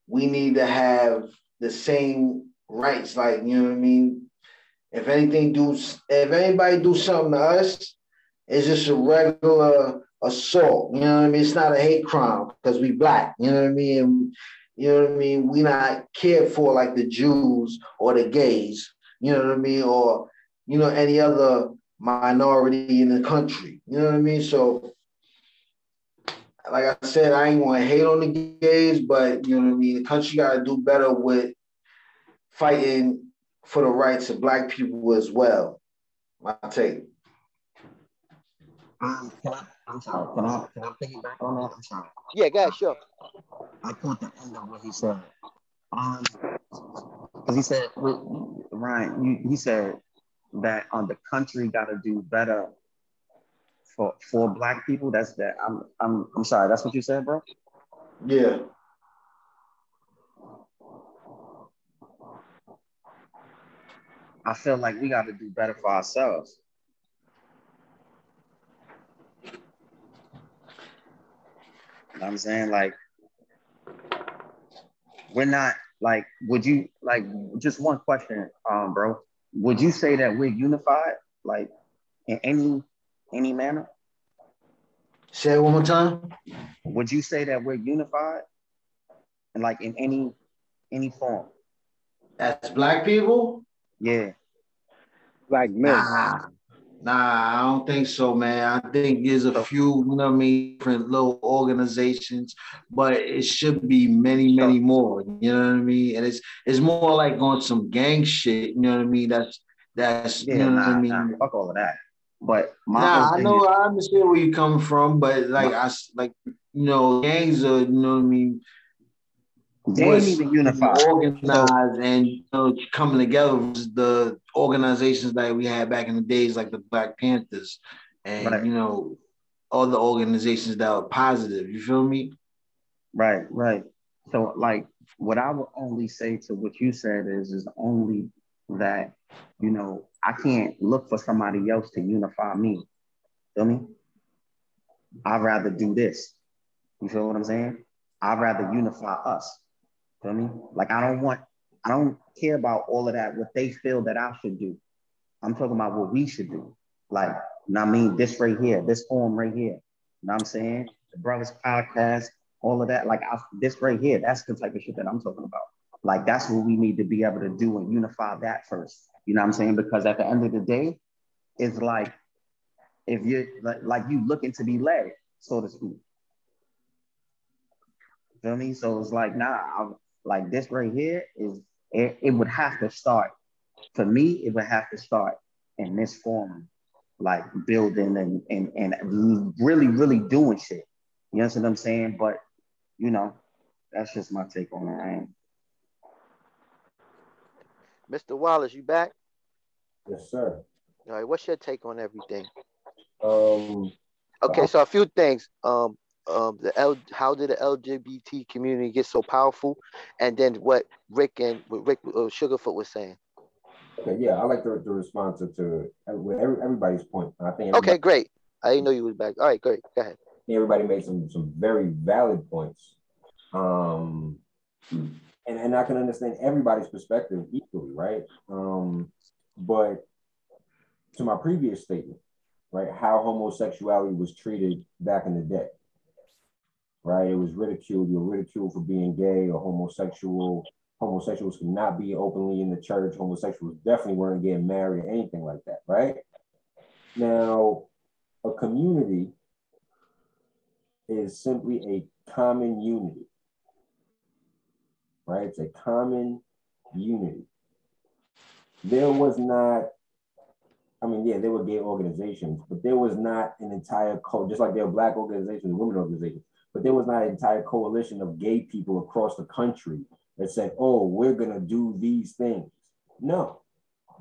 we need to have the same rights, like you know what I mean, if anything do if anybody do something to us, it's just a regular assault. You know what I mean? It's not a hate crime because we black. You know what I mean? And, you know what I mean? We not cared for like the Jews or the gays. You know what I mean? Or you know any other minority in the country. You know what I mean? So, like I said, I ain't want to hate on the gays, but you know what I mean. The country got to do better with fighting for the rights of black people as well. My take. Um, can I, I'm sorry. Can I can I piggyback on that? I'm sorry. Yeah, go ahead, sure. I caught the end of what he said. Um, because he said, Ryan, you, he said, that um, the country got to do better for for black people. That's that. I'm I'm I'm sorry. That's what you said, bro. Yeah. I feel like we got to do better for ourselves. You know what I'm saying? Like, we're not like, would you like just one question, um, bro? Would you say that we're unified, like in any any manner? Say it one more time. Would you say that we're unified, and like in any any form? As black people? Yeah. Black men. Nah, nah, I don't think so, man. I think there's a few, you know what I mean, different little organizations, but it should be many, many more. You know what I mean? And it's it's more like on some gang shit. You know what I mean? That's that's Yeah, you know nah, what I mean. nah, fuck all of that. But my Nah, I know I understand where you come from, but like I like you know, gangs are you know what I mean. They ain't even unified. organized and you know coming together was the organizations that we had back in the days, like the Black Panthers, and Right. you know other organizations that were positive. You feel me? Right, right. So like what I would only say to what you said is is only that, you know, I can't look for somebody else to unify me. Feel me? I'd rather do this. You feel what I'm saying? I'd rather unify us. Feel me? Like I don't want, I don't care about all of that, what they feel that I should do. I'm talking about what we should do. Like, you know I mean? This right here, this form right here. You know what I'm saying? The Brothers Podcast, all of that. Like I, this right here, that's the type of shit that I'm talking about. Like that's what we need to be able to do and unify that first. You know what I'm saying? Because at the end of the day, it's like if you're like, like you looking to be led, so to speak. Feel me? So it's like, nah, I'm, like this right here is it, it would have to start. For me, it would have to start in this form, like building and and and really, really doing shit. You understand what I'm saying? But you know, that's just my take on it. I Mr. Wallace, you back? Yes, sir. All right, what's your take on everything? Um, Okay, so a few things. Um, um, the L, how did the LGBT community get so powerful, and then what Rick and what Rick uh, Sugarfoot was saying. okay, yeah, I like the, to respond to, to every- everybody's point. I think Okay, great. I didn't know you was back. All right, great. Go ahead. everybody made some some very valid points. Um, and, and I can understand everybody's perspective equally, right? Um, but to my previous statement, right, how homosexuality was treated back in the day, right? It was ridiculed. You're ridiculed for being gay or homosexual. Homosexuals could not be openly in the church. Homosexuals definitely weren't getting married or anything like that, right? Now, a community is simply a common unity, right? It's a common unity. There was not, I mean, yeah, there were gay organizations, but there was not an entire co, just like there were black organizations, women organizations, but there was not an entire coalition of gay people across the country that said, oh, we're gonna do these things. No,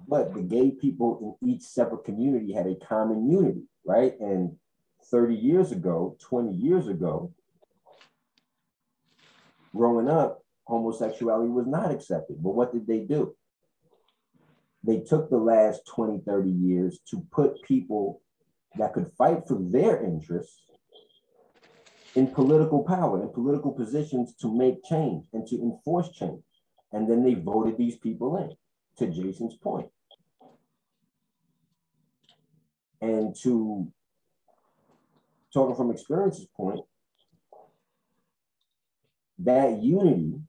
but the gay people in each separate community had a common unity, right? And 30 years ago, 20 years ago, growing up, homosexuality was not accepted. But what did they do? They took the last 20, 30 years to put people that could fight for their interests in political power, and political positions to make change and to enforce change. And then they voted these people in, to Jason's point. And to talking from experience's point, that unity,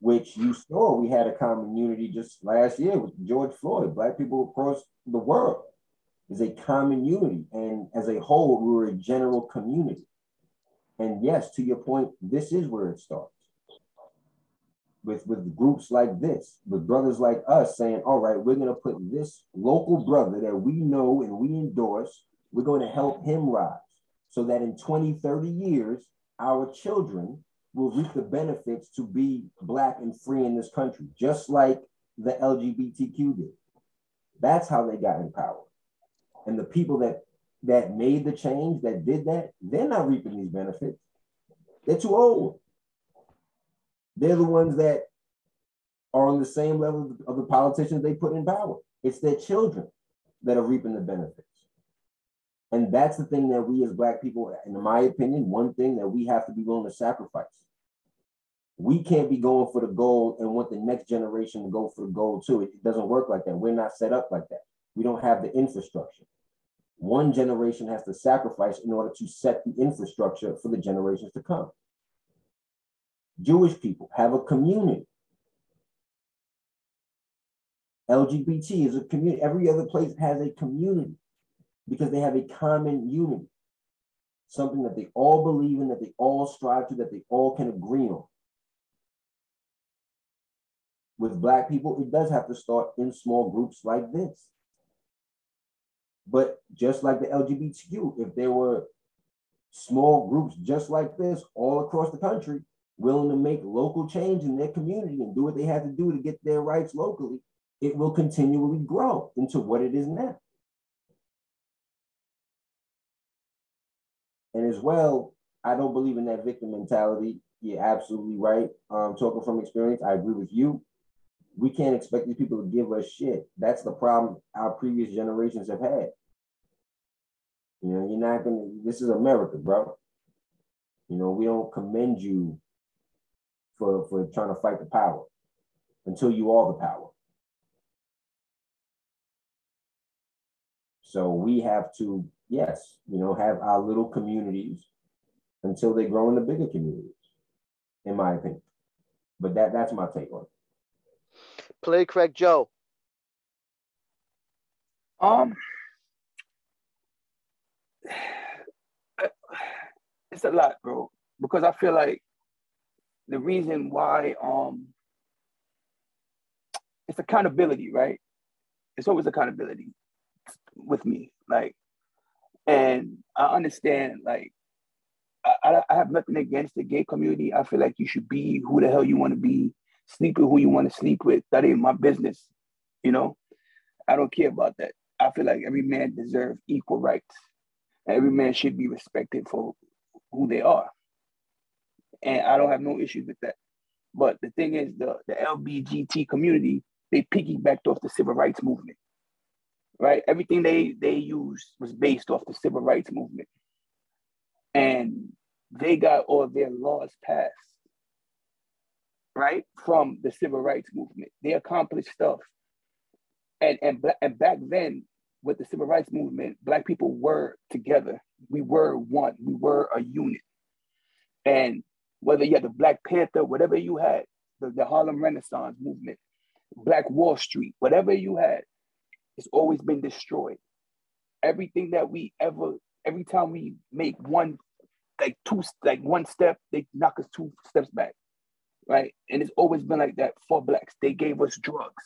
which you saw, we had a common unity just last year with George Floyd, Black people across the world is a common unity. And as a whole, we were a general community. And yes, to your point, this is where it starts. With, with groups like this, with brothers like us saying, all right, we're going to put this local brother that we know and we endorse, we're going to help him rise so that in 20, 30 years, our children will reap the benefits to be Black and free in this country, just like the LGBTQ did. That's how they got in power. And the people that that made the change, that did that, they're not reaping these benefits. They're too old. They're the ones that are on the same level of the politicians they put in power. It's their children that are reaping the benefits. And that's the thing that we as Black people, in my opinion, one thing that we have to be willing to sacrifice. We can't be going for the gold and want the next generation to go for the gold too. It doesn't work like that. We're not set up like that. We don't have the infrastructure. One generation has to sacrifice in order to set the infrastructure for the generations to come. Jewish people have a community. LGBT is a community. Every other place has a community because they have a common unity, something that they all believe in, that they all strive to, that they all can agree on. With Black people, it does have to start in small groups like this. But just like the LGBTQ, if there were small groups just like this all across the country, willing to make local change in their community and do what they have to do to get their rights locally, it will continually grow into what it is now. And as well, I don't believe in that victim mentality. You're absolutely right. Um, talking from experience, I agree with you. We can't expect these people to give us shit. That's the problem our previous generations have had. You know, you're not gonna. This is America, bro. You know, we don't commend you for for trying to fight the power until you are the power. So we have to, yes, you know, have our little communities until they grow into bigger communities, in my opinion. But that that's my take on it. Play Craig Joe. Um, it's a lot, bro, because I feel like the reason why um it's accountability, right? It's always accountability with me, like, and I understand, like, I, I have nothing against the gay community. I feel like you should be who the hell you want to be, sleep with who you want to sleep with. That ain't my business, you know. I don't care about that. I feel like every man deserves equal rights. Every man should be respected for who they are. And I don't have no issues with that. But the thing is, the, the LBGT community, they piggybacked off the civil rights movement. Right? Everything they they used was based off the civil rights movement. And they got all their laws passed, right? From the civil rights movement. They accomplished stuff. And and, and back then, with the civil rights movement, Black people were together. We were one. We were a unit. And whether you had the Black Panther, whatever you had, the, the Harlem Renaissance movement, Black Wall Street, whatever you had, it's always been destroyed. Everything that we ever, every time we make one, like two, like one step, they knock us two steps back, right? And it's always been like that for blacks. They gave us drugs.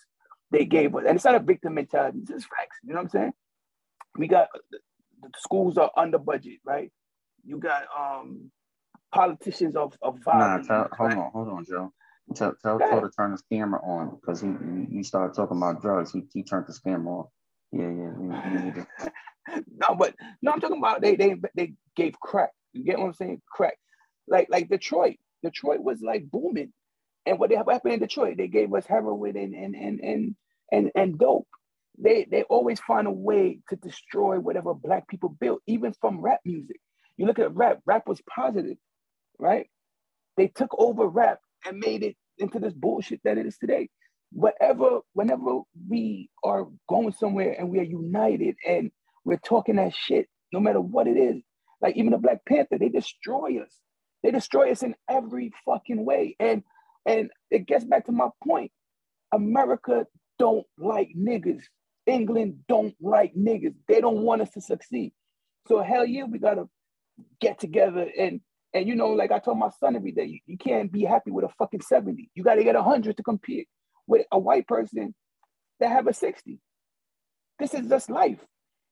They gave us, and it's not a victim mentality. It's just facts. You know what I'm saying? We got the schools are under budget, right? You got um politicians of, of violence. Nah, tell, hold on, hold on, Joe. Tell tell Joe to turn his camera on because he you he started talking about drugs. He he turned his camera on. Yeah, yeah. You, you need to, no, but no, I'm talking about they they they gave crack. You get what I'm saying? Crack. Like like Detroit. Detroit was like booming. And what happened in Detroit, they gave us heroin and and and and and, and dope. They they always find a way to destroy whatever black people built, even from rap music. You look at rap, rap was positive, right? They took over rap and made it into this bullshit that it is today. Whatever, whenever we are going somewhere and we are united and we're talking that shit, no matter what it is, like even the Black Panther, they destroy us. They destroy us in every fucking way. And and it gets back to my point. America don't like niggas. England don't like niggas. They don't want us to succeed. So hell yeah, we gotta get together and and you know, like I told my son every day, you, you can't be happy with a fucking 70. You gotta get a hundred to compete with a white person that have a 60. This is just life.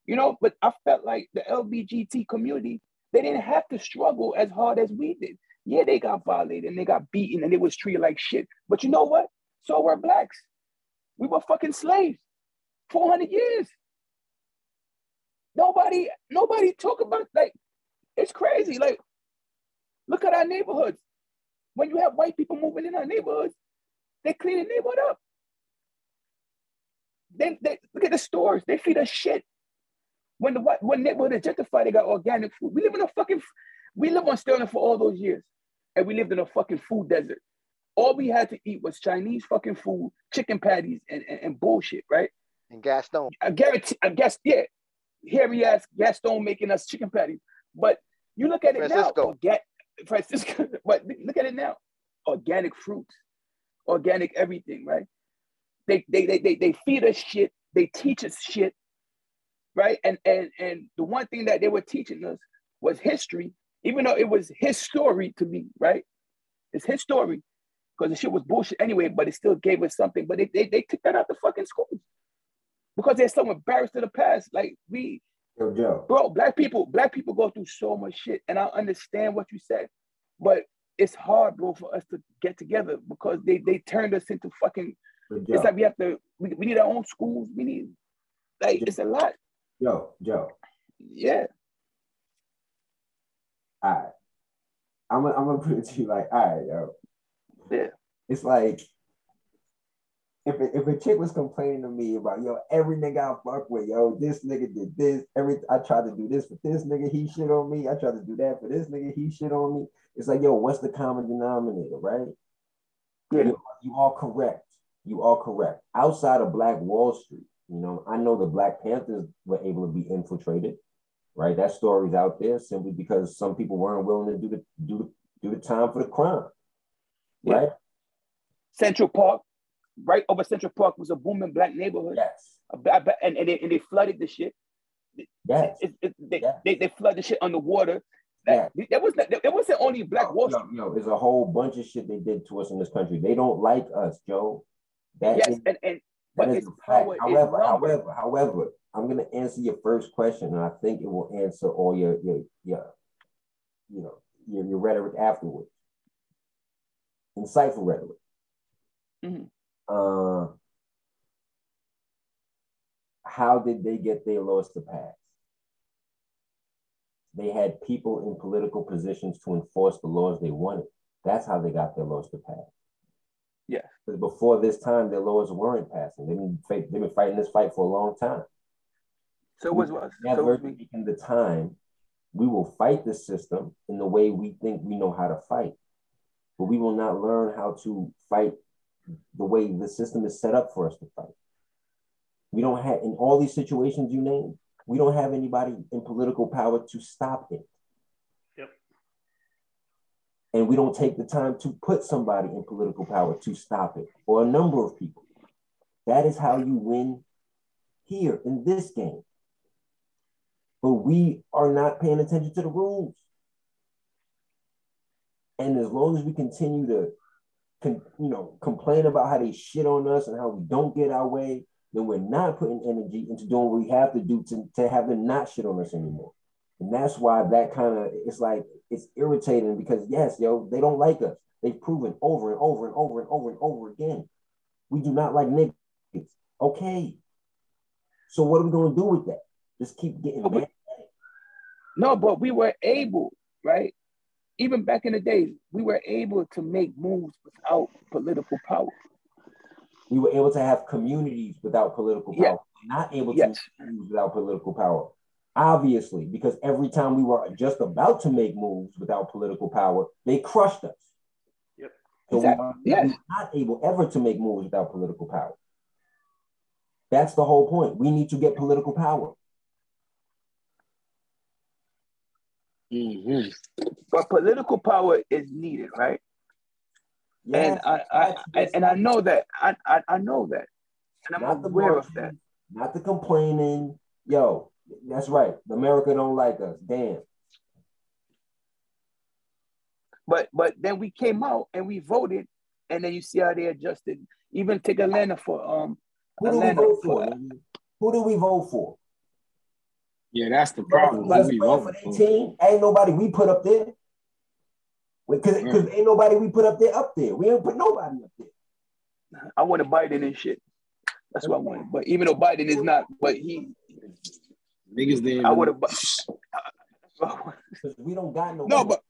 You know, but I felt like the LBGT community, they didn't have to struggle as hard as we did. Yeah, they got violated and they got beaten and they was treated like shit. But you know what? So were blacks. We were fucking slaves. 400 years. Nobody, nobody talk about like it's crazy. Like, look at our neighborhoods. When you have white people moving in our neighborhoods, they clean the neighborhood up. They, they look at the stores. They feed us shit. When the what when neighborhood is gentrified, they got organic food. We live in a fucking we live on Sterling for all those years, and we lived in a fucking food desert. All we had to eat was Chinese fucking food, chicken patties, and, and, and bullshit, right? And Gaston. I guarantee, I guess, yeah. He has Gaston making us chicken patties. But you look at it Francisco. now, orga- Francisco, but look at it now. Organic fruits, organic everything, right? They, they, they, they, they feed us shit. They teach us shit, right? And, and, and the one thing that they were teaching us was history, even though it was his story to me, right? It's his story because the shit was bullshit anyway, but it still gave us something. But they, they, they took that out the fucking schools because they're so embarrassed to the past. Like we, Yo, bro, black people, black people go through so much shit, and I understand what you said, but it's hard, bro, for us to get together because they they turned us into fucking. It's like we have to. We, we need our own schools. We need, like, it's a lot. Joe, Joe. Yeah. All right. I'm gonna, I'm gonna put it to you like, all right, yo. Yeah. It's like if a, if a chick was complaining to me about yo, every nigga I fuck with, yo, this nigga did this. Every I tried to do this for this nigga, he shit on me. I tried to do that for this nigga, he shit on me. It's like, yo, what's the common denominator, right? Yeah. You, you are correct. You are correct. Outside of Black Wall Street, you know, I know the Black Panthers were able to be infiltrated, right? That story's out there simply because some people weren't willing to do the do the, do the time for the crime, Yeah. right? Central Park, right over Central Park was a booming black neighborhood. Yes. And, and, they, and they flooded the shit. Yes. It, it, they, they, they flooded the shit underwater. That, that was not, that wasn't only Black oh, Wall Street. Yo, yo, there's a whole bunch of shit they did to us in this country. They don't like us, Joe. That Yes, is- and, and but its a fact. power However, however, however, I'm gonna answer your first question, and I think it will answer all your your your you know your, your rhetoric afterwards. Insightful rhetoric. Mhm. Uh, how did they get their laws to pass? They had people in political positions to enforce the laws they wanted. That's how they got their laws to pass. Yeah. Because before this time, their laws weren't passing. They've been, they've been fighting this fight for a long time. So was us. So was me. taken the time. We will fight the system in the way we think we know how to fight, but we will not learn how to fight the way the system is set up for us to fight. We don't have in all these situations you name. We don't have anybody in political power to stop it. And we don't take the time to put somebody in political power to stop it, or a number of people. That is how you win here in this game. But we are not paying attention to the rules. And as long as we continue to, con, you know, complain about how they shit on us and how we don't get our way, then we're not putting energy into doing what we have to do to, to have them not shit on us anymore. And that's why that kind of it's like it's irritating because yes, yo, they don't like us. They've proven over and over and over and over and over again. We do not like niggas. Okay. So what are we gonna do with that? Just keep getting But we-. No, but we were able, right? Even back in the days, we were able to make moves without political power. We were able to have communities without political power. Yeah. Not able to Yes. without political power. Obviously, because every time we were just about to make moves without political power, they crushed us. Yep. So Exactly. we are Yes. not able ever to make moves without political power. That's the whole point. We need to get political power. Mhm. But political power is needed, right? Yes, and I, I, I and I know that. I, I, I know that. And I'm not the aware of that. not the complaining. Yo, that's right. America don't like us. Damn. But but then we came out and we voted, and then you see how they adjusted. Even take Atlanta for um Who do we vote for? for? Who do we vote for? Yeah, that's the problem. Who we play for voting their for? team. Ain't nobody we put up there. Because Mm. ain't nobody we put up there up there. We ain't put nobody up there. I want to Biden and shit. That's what I wanted. But even though Biden is not, but he niggas didn't. I would have. Because we don't got no. No, but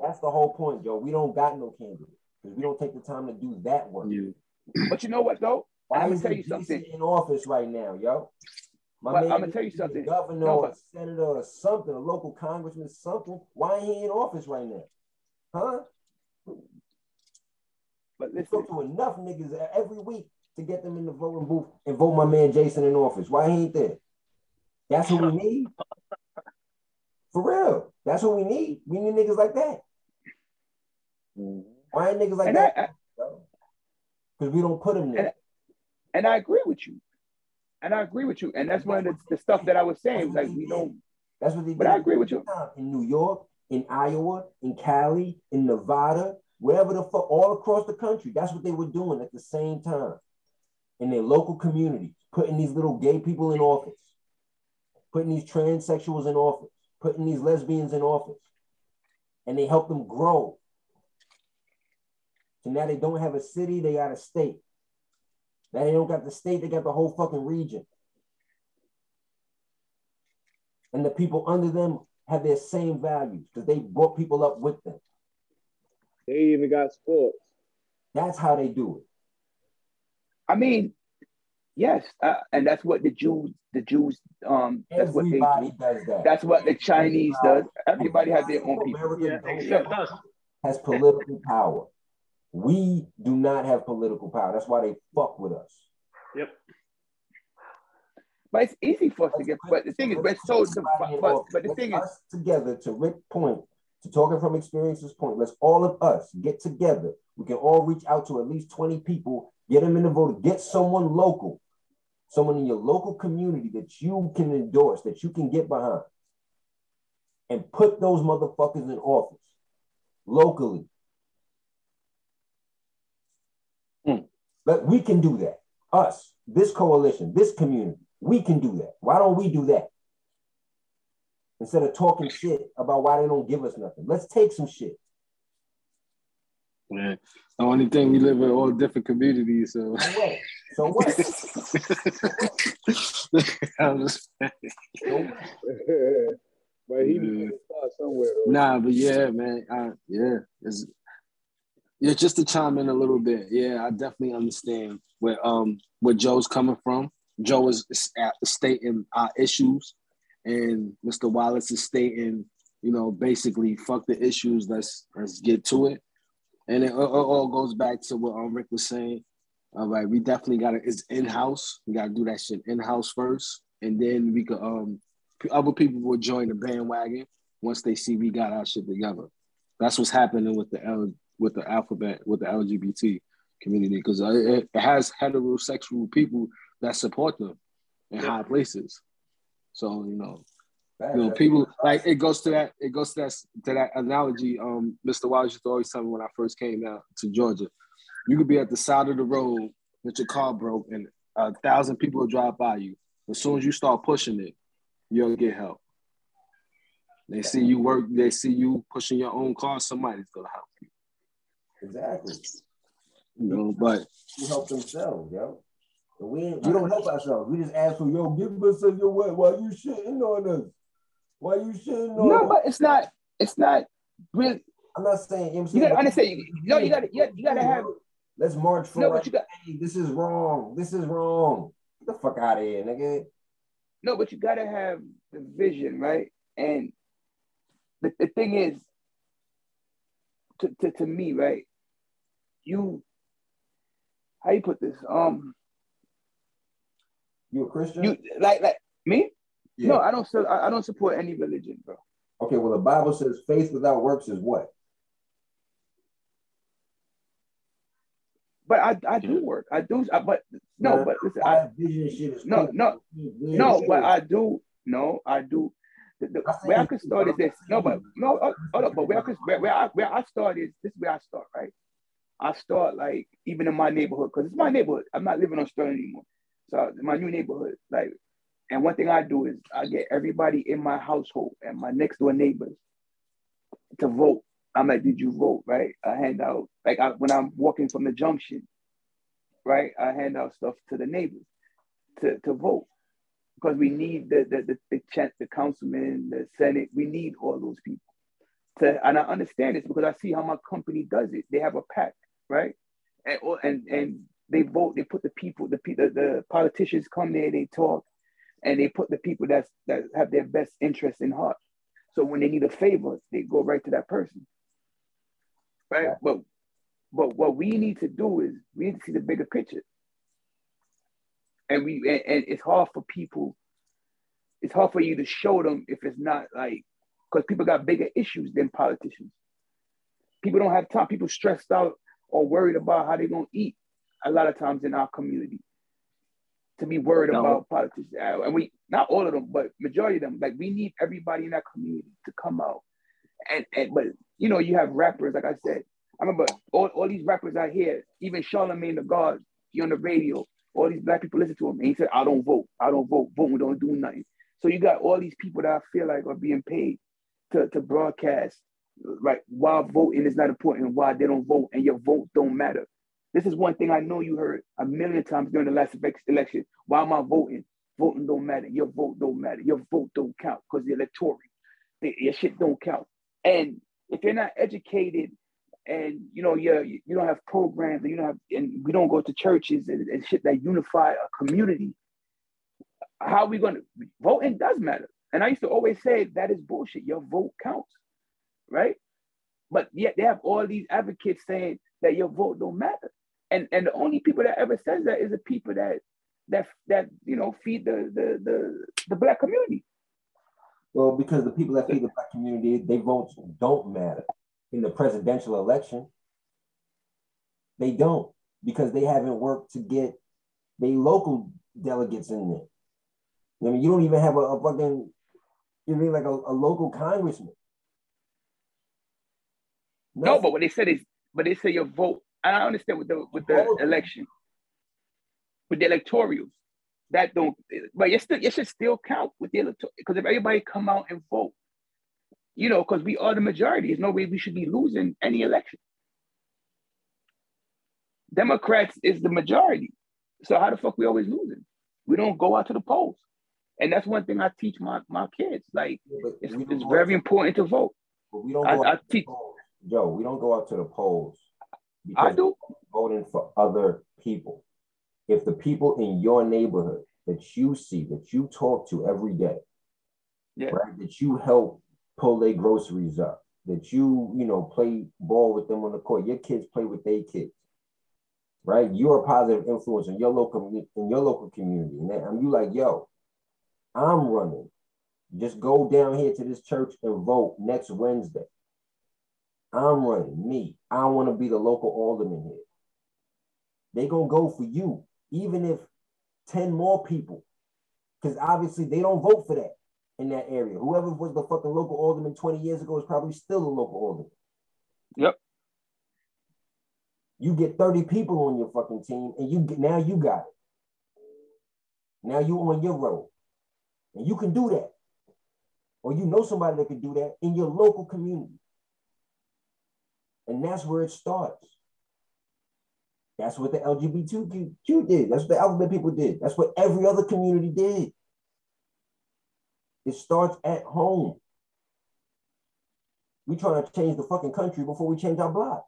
that's the whole point, yo. We don't got no candidate because we don't take the time to do that work. But you know what though? Why I'm gonna tell you DC something. in office right now, yo? My But man I'ma tell you something. Governor, No, or but- senator, or something, a local congressman, something. Why ain't he in office right now? Huh? But let's go to enough niggas every week to get them in the voting booth and vote my man Jason in office. Why he ain't there? That's what we need. For real. That's what we need. We need niggas like that. Mm-hmm. Why ain't niggas like And that? Because we don't put them there. And I agree with you. And I agree with you. And that's one of the, the stuff that I was saying. Like we don't. That's what they But I agree with you. in New York, in Iowa, in Cali, in Nevada, wherever the fuck, all across the country. That's what they were doing at the same time in their local community, putting these little gay people in office, putting these transsexuals in office, putting these lesbians in office, and they help them grow. So now they don't have a city, they got a state. Now they don't got the state, they got the whole fucking region. And the people under them have their same values because they brought people up with them. They even got sports. That's how they do it. I mean, yes, uh, and that's what the Jews, the Jews, um, that's what they do. does that. That's what the Chinese does. Everybody has their own people. America has political power. We do not have political power. That's why they fuck with us. Yep. But it's easy for us to get. But the thing is, we're so. But, but, but the Let's thing is, together to Rick point, to talking from experience's point, let's all of us get together. We can all reach out to at least 20 people, get them in the vote, get someone local, someone in your local community that you can endorse, that you can get behind, and put those motherfuckers in office locally. Hmm. But we can do that. Us, this coalition, this community, we can do that. Why don't we do that? Instead of talking shit about why they don't give us nothing. Let's take some shit. Yeah. The only thing we live in all different communities, so. So what? I'm just- but he needs to start somewhere. though. Nah, but yeah, man. I, yeah, it's yeah. Just to chime in a little bit, yeah, I definitely understand where um where Joe's coming from. Joe is is at- stating our issues, and Mr. Wallace is stating, you know, basically fuck the issues. Let's let's get to it. And it, it all goes back to what um, Rick was saying. All right, we definitely got to. It's in house. We got to do that shit in house first, and then we could um other people will join the bandwagon once they see we got our shit together. That's what's happening with the L, with the alphabet with the LGBT community because it, it has heterosexual people that support them in high places. So you know, you know, people like it goes to that. It goes to that to that analogy. Um, Mr. Wallace used to always tell me when I first came out to Georgia, you could be at the side of the road with your car broke, and a thousand people will drive by you. As soon as you start pushing it, you'll get help. They see you work. They see you pushing your own car. Somebody's gonna help you. Exactly. You know, but you help themselves, yo. We we don't help ourselves. We just ask for yo, give us your way. Why you shitting on us? Why you shitting on no, but it's not. It's not really. I'm not saying. You, know You gotta understand. You, no, you gotta. You gotta, you gotta have. Let's march for No, but you got. Hey, this is wrong. This is wrong. Get the fuck out of here, nigga. No, but you gotta have the vision, right? And the, the thing is, to, to, to me, right? You, how you put this? Um, You a Christian? you like like me? Yeah. No, I don't. su- I I don't support any religion, bro. Okay, well, the Bible says faith without works is what? But I, I do work. I do. I, but no, Nah, but listen, I, that vision shit is no, no, Weird no. shit. But I do. No, I do. The, the, where I could start is this. No, but no. uh, Hold up. But where I could, where, where I where I start is this. is Where I start, right? I start like even in my neighborhood because it's my neighborhood. I'm not living on Sterling anymore. So my new neighborhood, like, and one thing I do is I get everybody in my household and my next door neighbors to vote. I'm like, did you vote? Right? I hand out like I, when I'm walking from the junction, right? I hand out stuff to the neighbors to, to vote because we need the the the, the, the councilman, the senate. We need all those people. To, and I understand this because I see how my company does it. They have a pack, right? And and and they vote. They put the people, the the, the politicians come there, they talk, and they put the people that's, that have their best interest in heart. So when they need a favor, they go right to that person, right? Yeah. But but what we need to do is we need to see the bigger picture and we and, and it's hard for people it's hard for you to show them if it's not like because people got bigger issues than politicians people don't have time people stressed out or worried about how they're going to eat a lot of times in our community to be worried no. about politicians uh, and we not all of them but majority of them like we need everybody in that community to come out and, and but you know you have rappers like i said i remember all, all these rappers out here even Charlamagne the god he on the radio all these black people listen to him. And he said, I don't vote. I don't vote. Voting don't do nothing. So you got all these people that I feel like are being paid to, to broadcast, right? Why voting is not important, why they don't vote, and your vote don't matter. This is one thing I know you heard a million times during the last election. Why am I voting? Voting don't matter. Your vote don't matter. Your vote don't count because the electoral, your shit don't count. And if you're not educated and you know you you don't have programs and you don't have and we don't go to churches and, and shit that unify a community how are we to voting does matter and i used to always say that is bullshit your vote counts right but yet they have all these advocates saying that your vote don't matter and and the only people that ever says that is the people that that that you know feed the the the, the black community well because the people that feed the black community they votes don't matter in the presidential election. They don't because they haven't worked to get the local delegates in there. I mean, you don't even have a, a fucking, you mean like a, a local congressman. Nothing. No, but what they said is, but they say your vote. I don't understand with the with the oh. election, with the electorals. That don't, but you still you should still count with the electoral because if everybody come out and vote, you know, because we are the majority. There's no way we should be losing any election. Democrats is the majority. So how the fuck we always losing? We don't go out to the polls. And that's one thing I teach my, my kids. Like it's, it's very important to vote. But we don't go I, I teach Joe, we don't go out to the polls. I do voting for other people. If the people in your neighborhood that you see, that you talk to every day, yeah. right, that you help pull their groceries up, that you, you know, play ball with them on the court. Your kids play with their kids, right? You're a positive influence in your local in your local community. And I'm you like, yo, I'm running. Just go down here to this church and vote next Wednesday. I'm running me. I want to be the local alderman here. They gonna go for you, even if 10 more people, because obviously they don't vote for that in that area. Whoever was the fucking local alderman 20 years ago is probably still a local alderman. Yep. You get 30 people on your fucking team and you get now you got it. Now you on your road. And you can do that. Or you know somebody that can do that in your local community. And that's where it starts. That's what the LGBTQ did. That's what the alphabet people did. That's what every other community did. It starts at home. We trying to change the fucking country before we change our block.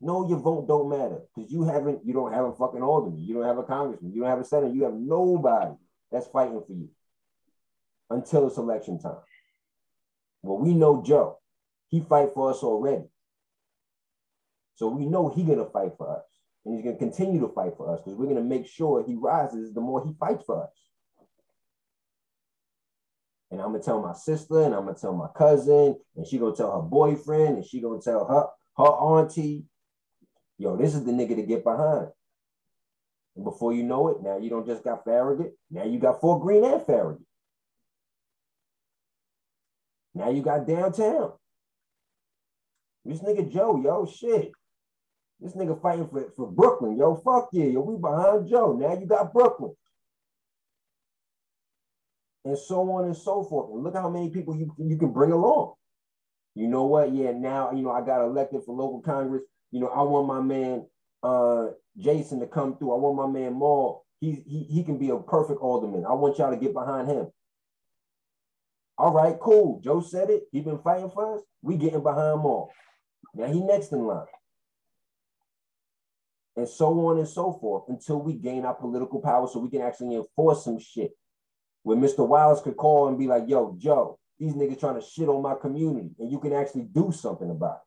No, your vote don't matter because you haven't, you don't have a fucking alderman, you don't have a congressman, you don't have a senator, you have nobody that's fighting for you until it's election time. Well, we know Joe, he fight for us already. So we know he gonna fight for us, and he's gonna continue to fight for us because we're gonna make sure he rises the more he fights for us. And I'm gonna tell my sister, and I'm gonna tell my cousin, and she gonna tell her boyfriend, and she gonna tell her her auntie, yo, this is the nigga to get behind. And before you know it, now you don't just got Farragut, now you got Fort Greene and Farragut. Now you got downtown. This nigga Joe, yo, shit. This nigga fighting for, for Brooklyn, yo, fuck yeah, yo, we behind Joe. Now you got Brooklyn and so on and so forth. And look how many people you, you can bring along. You know what? Yeah, now, you know, I got elected for local Congress. You know, I want my man uh Jason to come through. I want my man Maul. He, he he can be a perfect alderman. I want y'all to get behind him. All right, cool. Joe said it. He been fighting for us. We getting behind Maul. Now he next in line. And so on and so forth until we gain our political power so we can actually enforce some shit. Where Mr. Wiles could call and be like, yo, Joe, these niggas trying to shit on my community, and you can actually do something about it.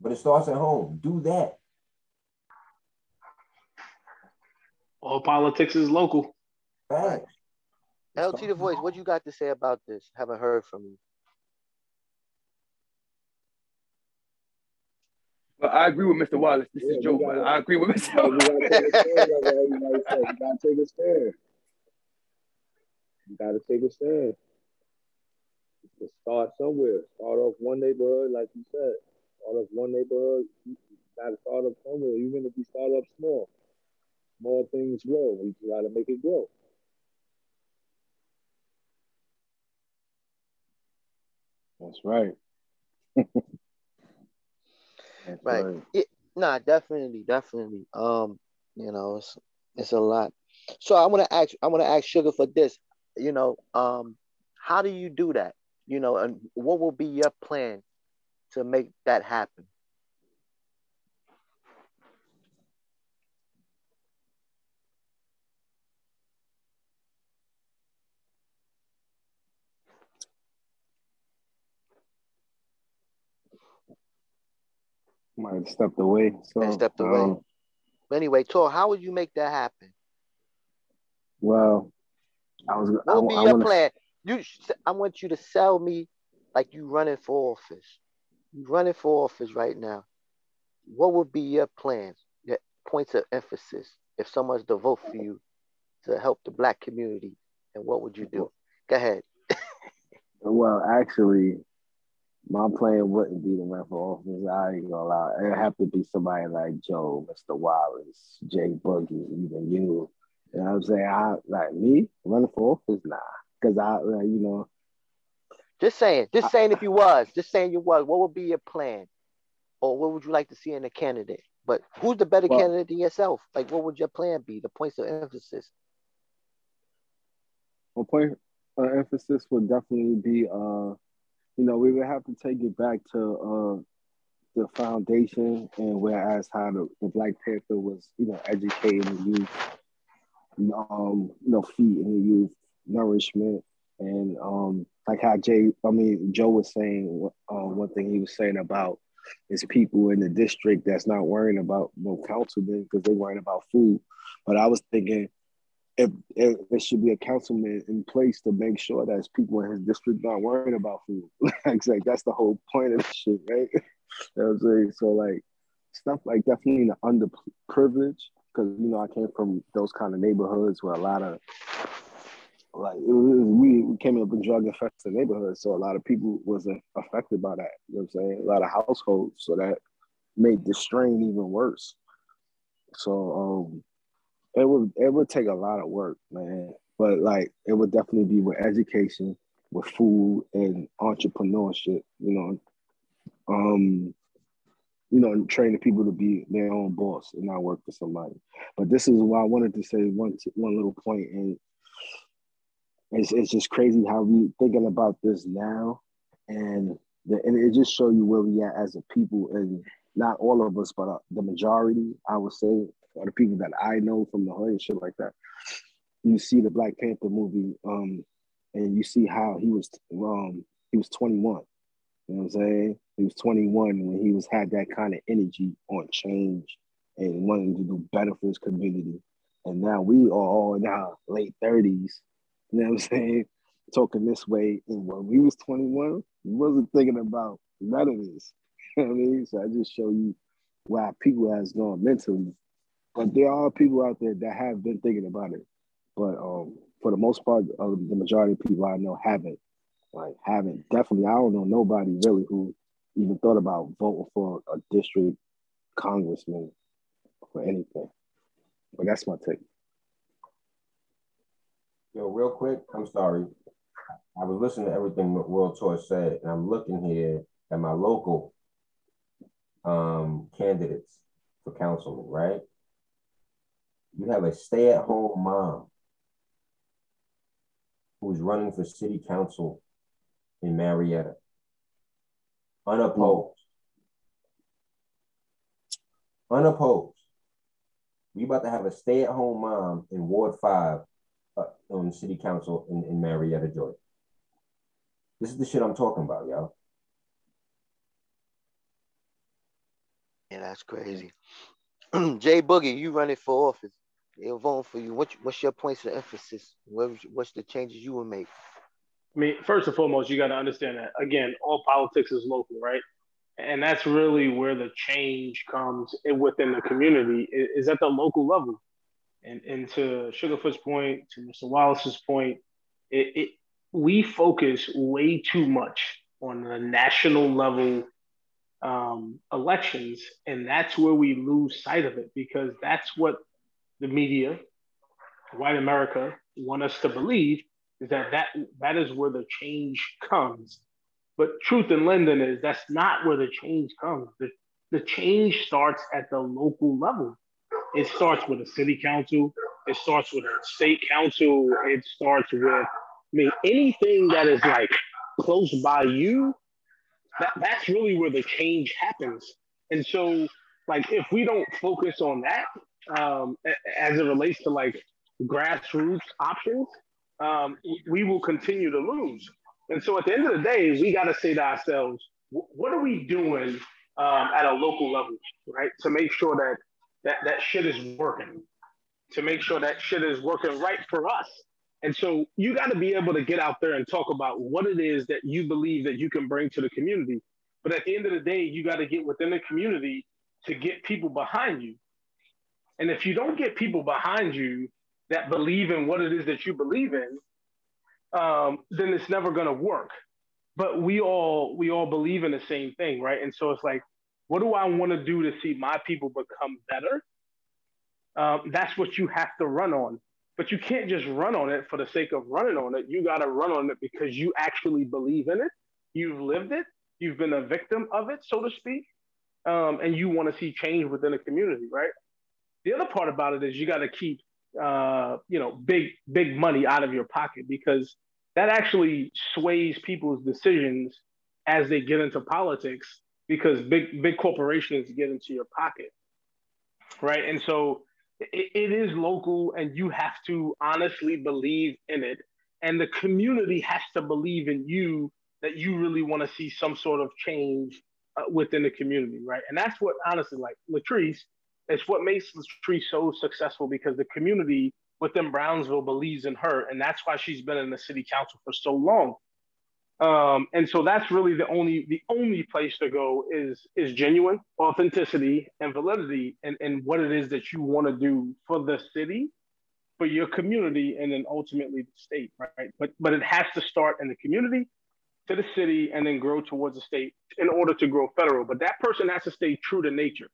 But it starts at home. Do that. All politics is local. Right. LT the voice, what you got to say about this? Haven't heard from you. But I agree with Mr. Wallace. This is Joe. but I agree with Mr. You gotta take a stand. like everybody said. You gotta take a stand. You gotta take a stand. Just start somewhere. Start off one neighborhood, like you said. Start off one neighborhood. You gotta start off somewhere, even if you start off small. Small things grow. We gotta make it grow. That's right. That's right. It, nah, definitely, definitely. Um, you know, it's it's a lot. So I want to ask, I want to ask Sugar for this. You know, um, how do you do that? You know, and what will be your plan to make that happen? Might have stepped away. So and stepped away. um, But anyway, Tor, how would you make that happen? well, I was. What would be I your wanna- plan? You, I want you to sell me like you running for office. You running for office right now. What would be your plans? Your points of emphasis if someone's to vote for you to help the black community, and what would you do? Go ahead. Well, actually, my plan wouldn't be to run for office. I ain't gonna lie. It'd have to be somebody like Joe, Mr. Wallace, J-Boogie, even you. You know what I'm saying? I like me running for office, nah. Cause I, like, you know, Just saying, just saying if you was, just saying you was, what would be your plan? Or what would you like to see in a candidate? But who's the better Well- candidate than yourself? Like what would your plan be? The points of emphasis. my point of emphasis would definitely be, uh, you know, we would have to take it back to uh, the foundation, and whereas how the, the Black Panther was, you know, educating the youth, um, you know, feeding the youth, nourishment, and um, like how Jay, I mean, Joe was saying, uh, one thing he was saying about is people in the district that's not worrying about no councilman because they're worrying about food. But I was thinking if, if there should be a councilman in place to make sure that people in his district not worrying about food. like, like that's the whole point of the shit, right? you know I'm saying? So like stuff like definitely in the underprivileged, because you know I came from those kind of neighborhoods where a lot of like was, we, we came up in drug infested neighborhoods, so a lot of people was affected by that. You know what I'm saying? A lot of households, so that made the strain even worse. So um, it would it would take a lot of work, man. But like it would definitely be with education, with food and entrepreneurship. You know, um, you know, and training people to be their own boss and not work for somebody. But this is why I wanted to say one one little point, and it's it's just crazy how we thinking about this now, and the, and it just show you where we at as a people, and not all of us, but uh, the majority, I would say, or the people that I know from the hood and shit like that. You see the Black Panther movie, um, and you see how he was um he was 21. You know what I'm saying? He was 21 when he was had that kind of energy on change and wanting to do better for his community. And now we are all in our late 30s. You know what I'm saying? Talking this way. And when we was 21, we wasn't thinking about none of this. You know what I mean? So I just show you why people has gone mentally. But there are people out there that have been thinking about it. But um, for the most part, uh, the majority of people I know haven't. Like haven't definitely. I don't know nobody really who even thought about voting for a district congressman for anything. But that's my take. Yo, real quick, I'm sorry. I was listening to everything that World Tour said, and I'm looking here, at my local um, candidates for councilman, right? You have a stay-at-home mom who's running for city council in Marietta, unopposed. Unopposed. We about to have a stay-at-home mom in Ward Five uh, on city council in, in Marietta, Georgia. This is the shit I'm talking about, y'all. Yeah, that's crazy. J-Boogie, you running for office. They're voting for you. What, what's your points of emphasis? What, what's the changes you would make? I mean, first and foremost, you got to understand that again, all politics is local, right? And that's really where the change comes within the community is at the local level. And, and to Sugarfoot's point, to Mr. Wallace's point, it, it we focus way too much on the national level um, elections, and that's where we lose sight of it because that's what the media, white America, want us to believe is that that, that is where the change comes. But truth in Linden is that's not where the change comes. The, the change starts at the local level. It starts with a city council. It starts with a state council. It starts with, I mean, anything that is like close by you, that, that's really where the change happens. And so, like, if we don't focus on that, um, as it relates to like grassroots options, um, we will continue to lose. And so at the end of the day, we got to say to ourselves, what are we doing um, at a local level, right? To make sure that, that that shit is working, to make sure that shit is working right for us. And so you got to be able to get out there and talk about what it is that you believe that you can bring to the community. But at the end of the day, you got to get within the community to get people behind you. And if you don't get people behind you that believe in what it is that you believe in, um, then it's never going to work. But we all we all believe in the same thing, right? And so it's like, what do I want to do to see my people become better? Um, that's what you have to run on. But you can't just run on it for the sake of running on it. You got to run on it because you actually believe in it. You've lived it. You've been a victim of it, so to speak. Um, and you want to see change within the community, right? The other part about it is you got to keep, uh, you know, big big money out of your pocket because that actually sways people's decisions as they get into politics because big big corporations get into your pocket, right? And so it, it is local, and you have to honestly believe in it, and the community has to believe in you that you really want to see some sort of change uh, within the community, right? And that's what honestly, like Latrice it's what makes the tree so successful because the community within Brownsville believes in her, and that's why she's been in the city council for so long. Um, and so that's really the only the only place to go is is genuine authenticity and validity and, and what it is that you want to do for the city, for your community, and then ultimately the state, right? But but it has to start in the community, to the city, and then grow towards the state in order to grow federal. But that person has to stay true to nature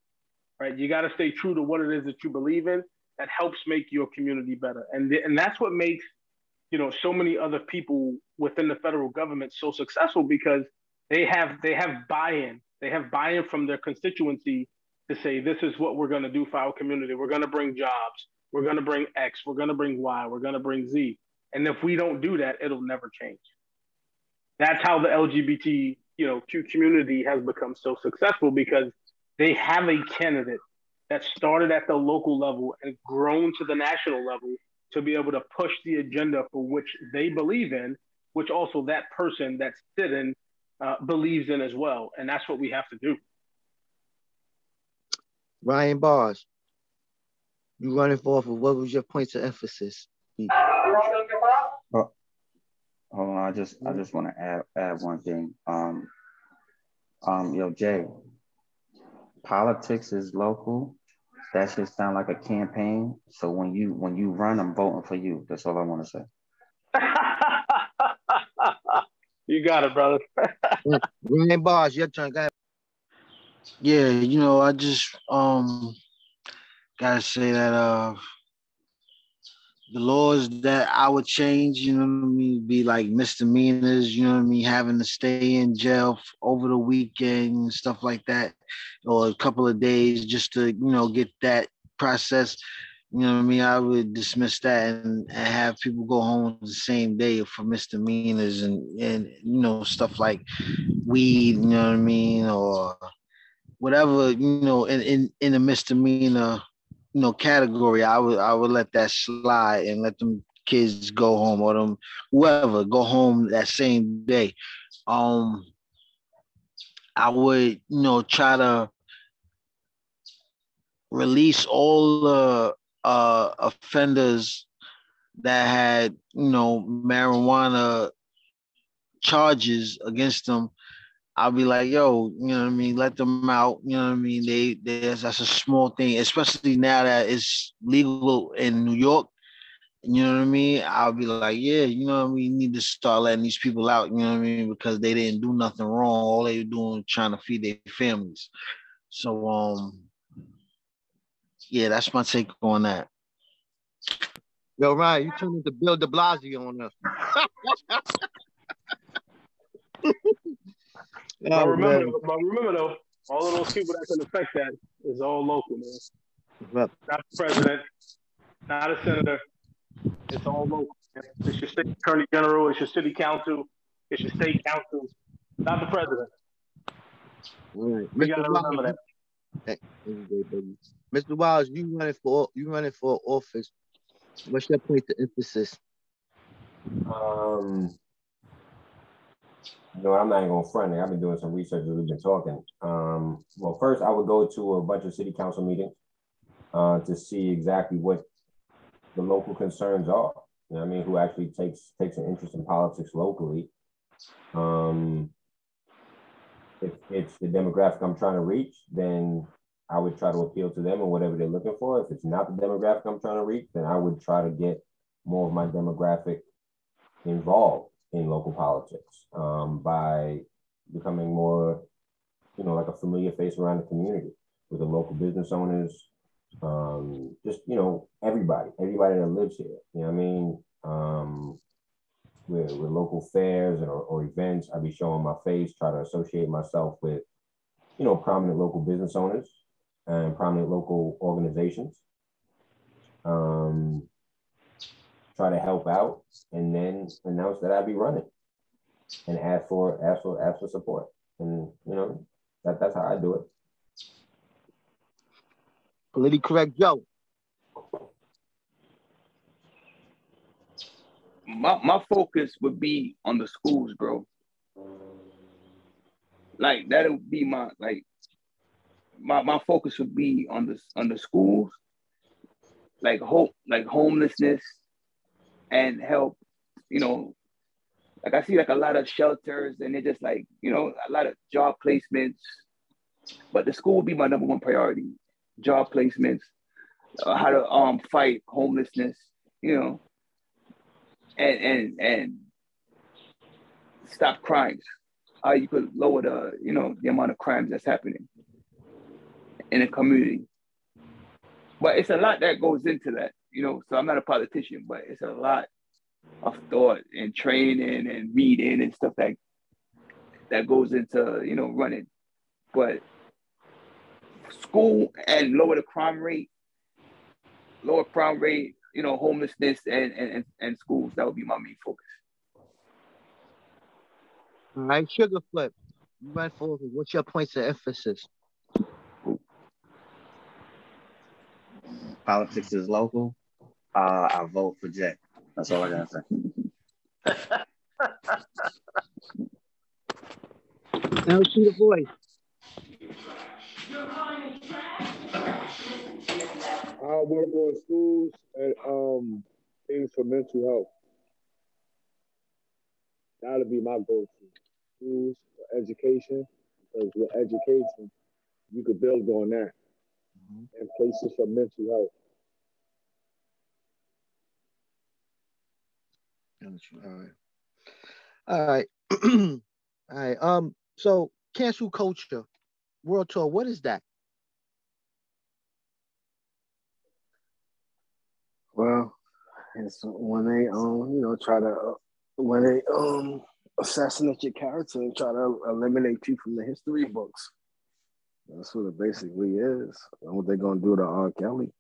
right? You got to stay true to what it is that you believe in. That helps make your community better, and th- and that's what makes you know so many other people within the federal government so successful because they have they have buy-in. They have buy-in from their constituency to say this is what we're going to do for our community. We're going to bring jobs. We're going to bring X. We're going to bring Y. We're going to bring Z. And if we don't do that, it'll never change. That's how the LGBT you know Q community has become so successful because they have a candidate that started at the local level and grown to the national level to be able to push the agenda for which they believe in, which also that person that's sitting uh, believes in as well. And that's what we have to do. Ryan Bars, you running for office. What was your points of emphasis? Oh, hold on, I just I just want to add add one thing. Um, um, yo, Jay, politics is local. That should sound like a campaign. So when you when you run, I'm voting for you. That's all I want to say. you got it, brother. Ryan Bars, your turn. Go Yeah, you know, I just um gotta say that uh the laws that I would change, you know what I mean, be like misdemeanors, you know what I mean, having to stay in jail over the weekend stuff like that, or a couple of days just to, you know, get that process. You know what I mean? I would dismiss that and, and have people go home the same day for misdemeanors and, and you know, stuff like weed, you know what I mean, or whatever, you know, in, in, in a misdemeanor you know category, I would I would let that slide and let them kids go home or them whoever go home that same day. Um, I would you know try to release all the uh, offenders that had you know marijuana charges against them I'll be like, yo, you know what I mean? Let them out. You know what I mean? They there's that's a small thing, especially now that it's legal in New York. You know what I mean? I'll be like, yeah, you know what I mean? You need to start letting these people out, you know what I mean? Because they didn't do nothing wrong. All they were doing was trying to feed their families. So um yeah, that's my take on that. Yo, Ryan, you turned into Bill de Blasio on us. But Oh, remember, man. but remember though, all of those people that can affect that is all local, man. Right. Not the president, not a senator. It's all local. man. It's your state attorney general, it's your city council, it's your state council, not the president. All right. We Mr. gotta Wiles, remember that. Hey, this is great, baby. Mr. Wiles, you running for you running for office. What's your point of emphasis? Um, no, I'm not even gonna front it. I've been doing some research as we've been talking. Um, well, first I would go to a bunch of city council meetings uh, to see exactly what the local concerns are. You know I mean? Who actually takes takes an interest in politics locally. Um, if it's the demographic I'm trying to reach, then I would try to appeal to them or whatever they're looking for. If it's not the demographic I'm trying to reach, then I would try to get more of my demographic involved in local politics um, by becoming more, you know, like a familiar face around the community with the local business owners, um, just you know, everybody, everybody that lives here. You know I mean? Um, with, with local fairs or, or events, I'd be showing my face, try to associate myself with, you know, prominent local business owners and prominent local organizations. Um, try to help out, and then announce that I'd be running, and ask for ask for ask for support, and you know that that's how I do it. Politically correct Joe. my my focus would be on the schools, bro. Like that would be my like my my focus would be on the on the schools, like hope like homelessness, and help. You know, like I see like a lot of shelters, and they're just like you know a lot of job placements. But the school would be my number one priority: job placements, uh, how to um fight homelessness. You know, and and and stop crimes. How you could lower the you know the amount of crimes that's happening in a community. But it's a lot that goes into that, you know. So I'm not a politician, but it's a lot of thought and training and reading and stuff that that goes into you know running. But school and lower the crime rate, lower crime rate, you know, homelessness and and, and schools. That would be my main focus. All right, sugar flip. You run for office. What's your points of emphasis? Politics is local. Uh, I vote for Jay. That's all I gotta say. Now see the voice. I work on schools and um things for mental health. That'll be my go-to. Schools, for education, because with education, you could build on that. And places for mental health. All right. All right. All right. Um, so cancel culture, world tour, what is that? Well, It's when they um you know try to uh, when they um assassinate your character and try to eliminate you from the history books. That's what it basically is. And what they're gonna do to R. Kelly.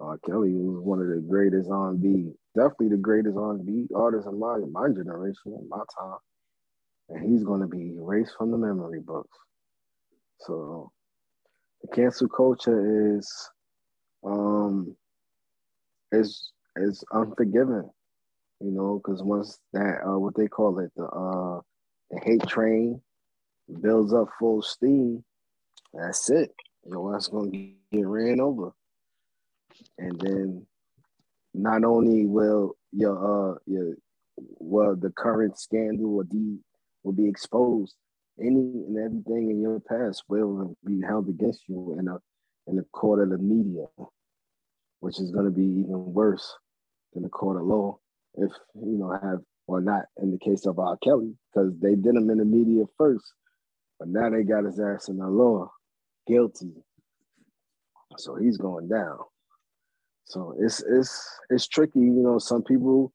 R. Kelly was one of the greatest R&B, definitely the greatest R&B artist in my my generation, in my time. And he's gonna be erased from the memory books. So the cancel culture is um is is unforgiving, you know, because once that uh what they call it, the uh the hate train builds up full steam, that's it. Your ass gonna get ran over. And then not only will your uh your well the current scandal or deed will be exposed, any and everything in your past will be held against you in a in the court of the media, which is gonna be even worse than the court of law if you know have or not in the case of R. Kelly, because they did him in the media first, but now they got his ass in the law guilty. So he's going down. So it's it's it's tricky, you know. Some people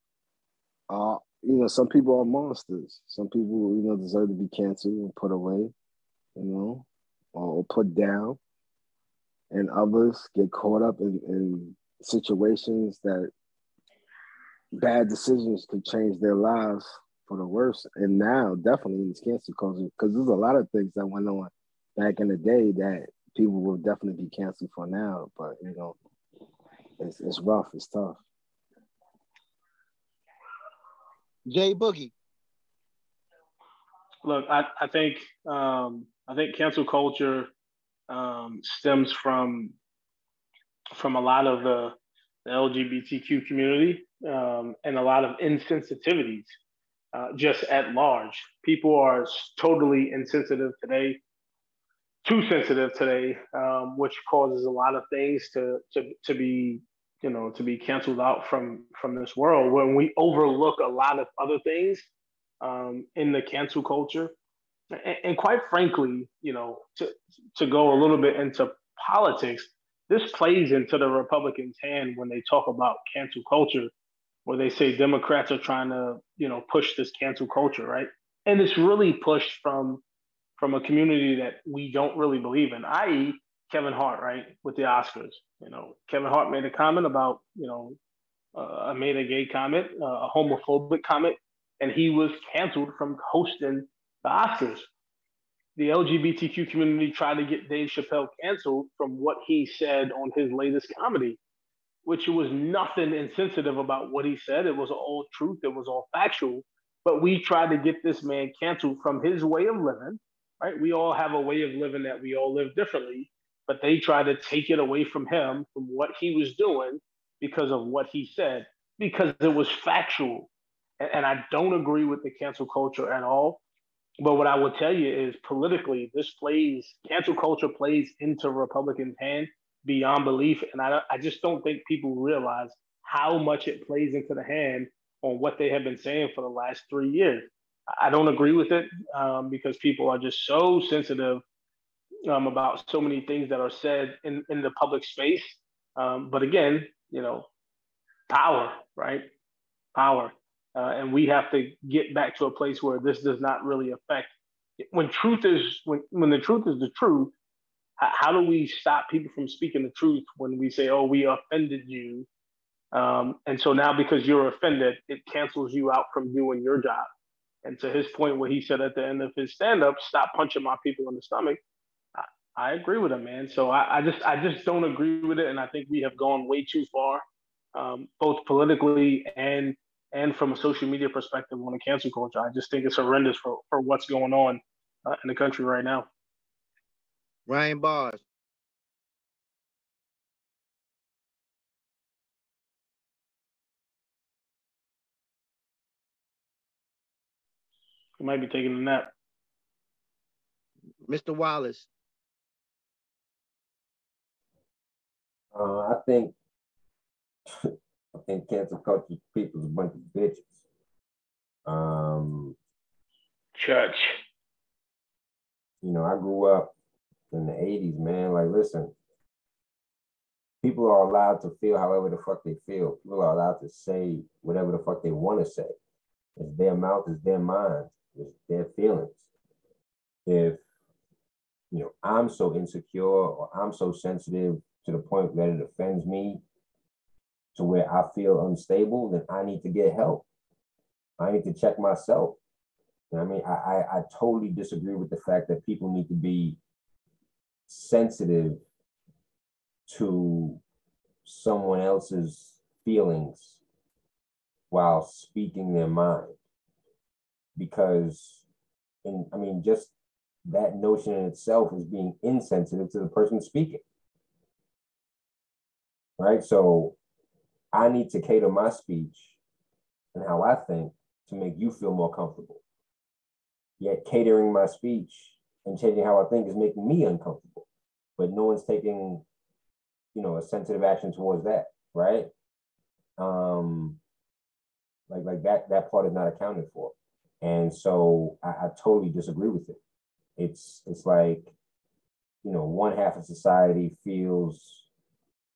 are, you know, some people are monsters. Some people, you know, deserve to be canceled and put away, you know, or put down. And others get caught up in, in situations that bad decisions could change their lives for the worse. And now, definitely in this cancel culture, because there's a lot of things that went on back in the day that people will definitely be canceled for now. But you know, it's it's rough. It's tough. J-Boogie. Look, I, I think um, I think cancel culture um, stems from from a lot of the, the LGBTQ community um, and a lot of insensitivities uh, just at large. People are totally insensitive today too sensitive today, um, which causes a lot of things to to to be you know to be canceled out from from this world. When we overlook a lot of other things um, in the cancel culture, and, and quite frankly, you know, to to go a little bit into politics, this plays into the Republicans' hand when they talk about cancel culture, where they say Democrats are trying to you know push this cancel culture, right? And it's really pushed from from a community that we don't really believe in, i.e., Kevin Hart, right, with the Oscars. You know, Kevin Hart made a comment about, you know, uh, made a gay comment, uh, a homophobic comment, and he was canceled from hosting the Oscars. The LGBTQ community tried to get Dave Chappelle canceled from what he said on his latest comedy, which was nothing insensitive about what he said. It was all truth, it was all factual. But we tried to get this man canceled from his way of living right? We all have a way of living that we all live differently, but they try to take it away from him, from what he was doing because of what he said, because it was factual. And, and I don't agree with the cancel culture at all. But what I will tell you is politically, this plays, cancel culture plays into Republicans' hand beyond belief. And I, I just don't think people realize how much it plays into the hand on what they have been saying for the last three years. I don't agree with it um, because people are just so sensitive um, about so many things that are said in, in the public space. Um, but again, you know, power, right? Power. Uh, and we have to get back to a place where this does not really affect. When truth is, when, when the truth is the truth, how, how do we stop people from speaking the truth when we say, oh, we offended you? Um, and so now because you're offended, it cancels you out from doing your job. And to his point, where he said at the end of his stand up, stop punching my people in the stomach. I, I agree with him, man. So I, I, just I just don't agree with it. And I think we have gone way too far, um, both politically and and from a social media perspective on the cancel culture. I just think it's horrendous for, for what's going on uh, in the country right now. Ryan Bars. Might be taking a nap. Mr. Wallace. Uh, I think I think cancel culture people's a bunch of bitches. Um, Church. You know, I grew up in the '80s, man. Like, listen, people are allowed to feel however the fuck they feel. People are allowed to say whatever the fuck they want to say. It's their mouth, it's their mind, it's their feelings. If you know I'm so insecure or I'm so sensitive to the point that it offends me to where I feel unstable, then I need to get help. I need to check myself. You know I mean? I, I, I totally disagree with the fact that people need to be sensitive to someone else's feelings while speaking their mind. Because, and I mean, just that notion in itself is being insensitive to the person speaking. Right? So I need to cater my speech and how I think to make you feel more comfortable. Yet catering my speech and changing how I think is making me uncomfortable. But no one's taking, you know, a sensitive action towards that, right? Um, like like that that part is not accounted for. And so I, I totally disagree with it. It's it's like, you know, one half of society feels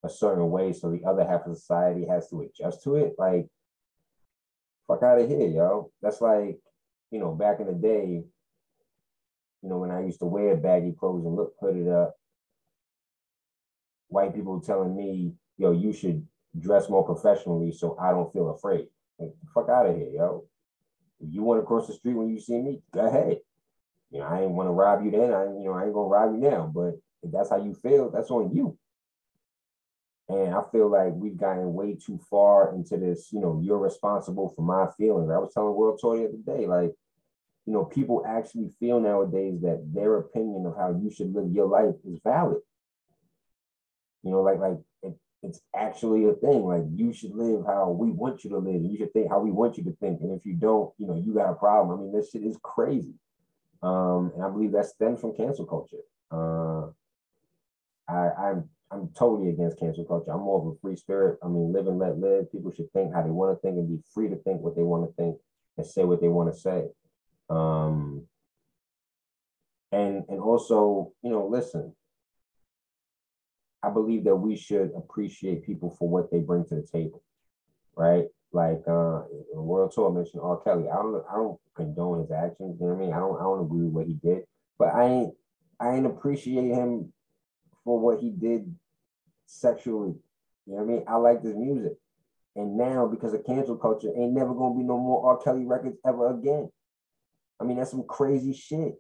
a certain way, so the other half of society has to adjust to it. Like, fuck out of here, yo. That's like, you know, back in the day, you know, when I used to wear baggy clothes and look hooded up, white people telling me, yo, you should dress more professionally so I don't feel afraid. Like, fuck out of here, yo. If you want to cross the street when you see me, go ahead. You know, I ain't want to rob you then. I, you know, I ain't gonna rob you now. But if that's how you feel, that's on you. And I feel like we've gotten way too far into this, you know, you're responsible for my feelings. I was telling World Tour the other day, like, you know, people actually feel nowadays that their opinion of how you should live your life is valid. You know, like like it's actually a thing. Like you should live how we want you to live. You should think how we want you to think. And if you don't, you know, you got a problem. I mean, this shit is crazy. Um, and I believe that stems from cancel culture. Uh, I, I'm I'm totally against cancel culture. I'm more of a free spirit. I mean, live and let live. People should think how they want to think and be free to think what they want to think and say what they want to say. Um, and and also, you know, listen. I believe that we should appreciate people for what they bring to the table, right? Like uh, World Tour mentioned R. Kelly. I don't I don't condone his actions. You know what I mean? I don't I don't agree with what he did, but I ain't I ain't appreciate him for what he did sexually. You know what I mean? I like this music. And now, because of cancel culture, ain't never gonna be no more R. Kelly records ever again. I mean, that's some crazy shit.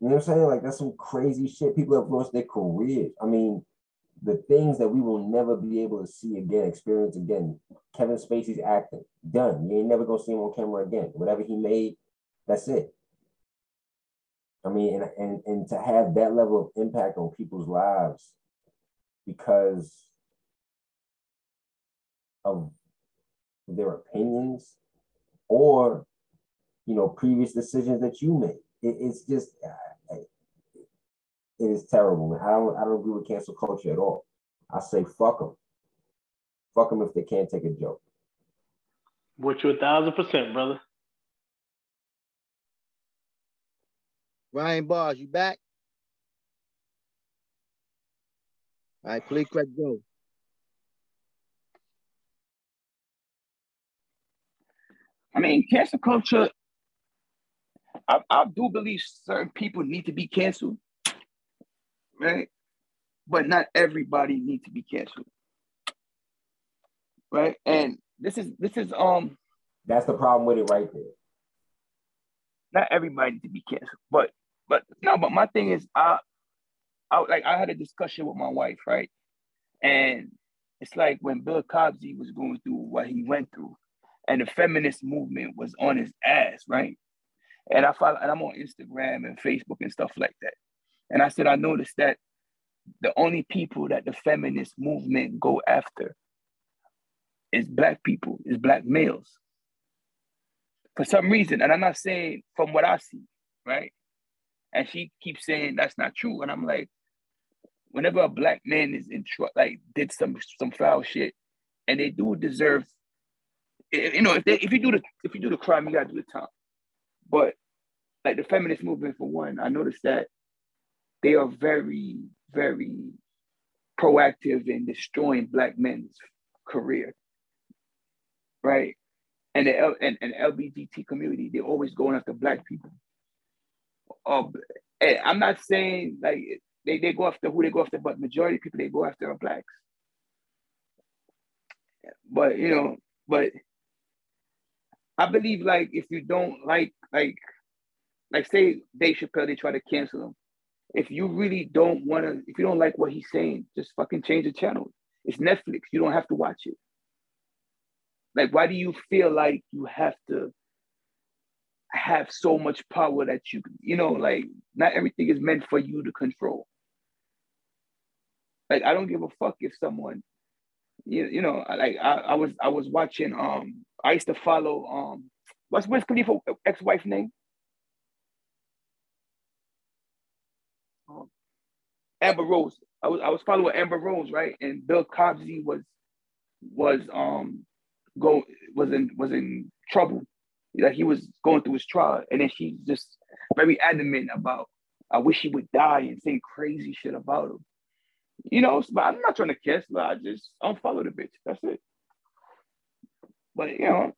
You know what I'm saying? Like that's some crazy shit. People have lost their careers. I mean, the things that we will never be able to see again, experience again. Kevin Spacey's acting, done. You ain't never gonna see him on camera again. Whatever he made, that's it. I mean, and, and, and to have that level of impact on people's lives because of their opinions or, you know, previous decisions that you made. It, it's just, uh, it is terrible. I don't, I don't agree with cancel culture at all. I say fuck them. Fuck them if they can't take a joke. With you a thousand percent, brother. Ryan Bars, you back? All right, please let go. I mean, cancel culture. I, I do believe certain people need to be canceled, right? But not everybody needs to be canceled, right? And this is this is um. That's the problem with it right there. Not everybody needs to be canceled, but but no, but my thing is, I, I like I had a discussion with my wife, right? And it's like when Bill Cosby was going through what he went through, and the feminist movement was on his ass, right? And I follow, and I'm on Instagram and Facebook and stuff like that. And I said I noticed that the only people that the feminist movement go after is black people, is black males. For some reason, and I'm not saying from what I see, right? And she keeps saying that's not true. And I'm like, whenever a black man is in trouble, like did some some foul shit, and they do deserve, you know, if they if you do the if you do the crime, you gotta do the time. But like the feminist movement for one, I noticed that they are very, very proactive in destroying black men's career, right? And the L- and, and LGBT community, they're always going after black people. Um, and I'm not saying like they, they go after who they go after, but majority of people they go after are blacks. But you know, but I believe like if you don't like like like say Dave Chappelle, they try to cancel him. If you really don't want to, if you don't like what he's saying, just fucking change the channel. It's Netflix. You don't have to watch it. Like, why do you feel like you have to have so much power that you, you know, like not everything is meant for you to control. Like, I don't give a fuck if someone, you, you know, like I, I was I was watching um I used to follow um what's Wiz Khalifa ex-wife name? Amber Rose. I was I was following Amber Rose, right? And Bill Cosby was was um go was in was in trouble. Like he was going through his trial, and then she just very adamant about I wish he would die and saying crazy shit about him. You know, but I'm not trying to kiss, but I just unfollow the bitch. That's it. But you know,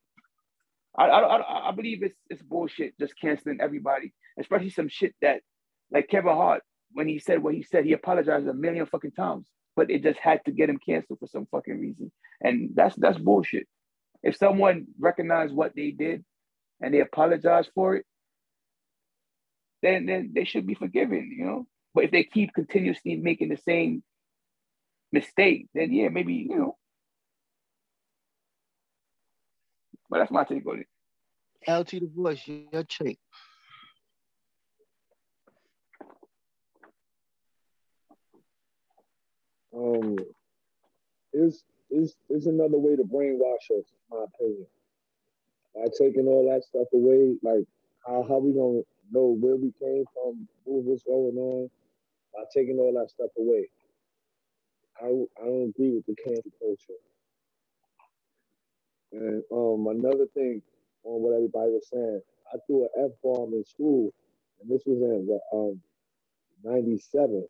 I I, I, I believe it's it's bullshit just canceling everybody, especially some shit that like Kevin Hart when he said what he said, he apologized a million fucking times, but it just had to get him canceled for some fucking reason, and that's that's bullshit. If someone recognized what they did and they apologize for it, then then they should be forgiven, you know. But if they keep continuously making the same mistake, then yeah, maybe you know. But that's my take on it. LT the voice, your take. Um, is is is another way to brainwash us, in my opinion. By taking all that stuff away, like how how we gonna know where we came from, what was going on, by taking all that stuff away. I I don't agree with the cancel culture. And um another thing on what everybody was saying, I threw an F bomb in school, and this was in um '97.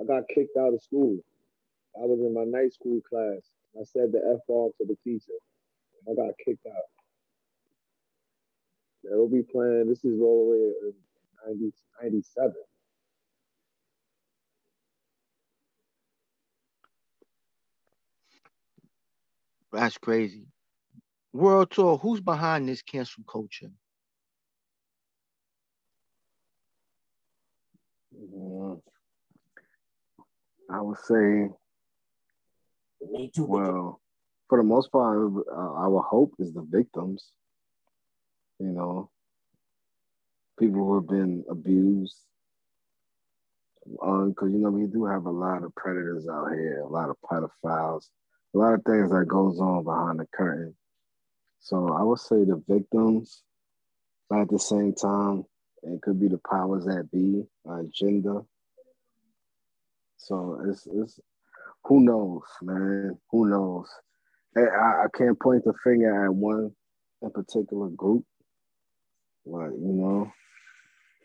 I got kicked out of school. I was in my night school class. I said the F bomb to the teacher. I got kicked out. They'll be playing. This is all the way in 90, 97. That's crazy. World tour. Who's behind this cancel culture? Mm, I would say, Me too. well, for the most part, uh, our hope is the victims. You know, people who have been abused. Because, um, you know, we do have a lot of predators out here, a lot of pedophiles, a lot of things that goes on behind the curtain. So I would say the victims, but at the same time, it could be the powers that be, agenda. So it's it's who knows, man? Who knows? I, I can't point the finger at one in particular group, but you know,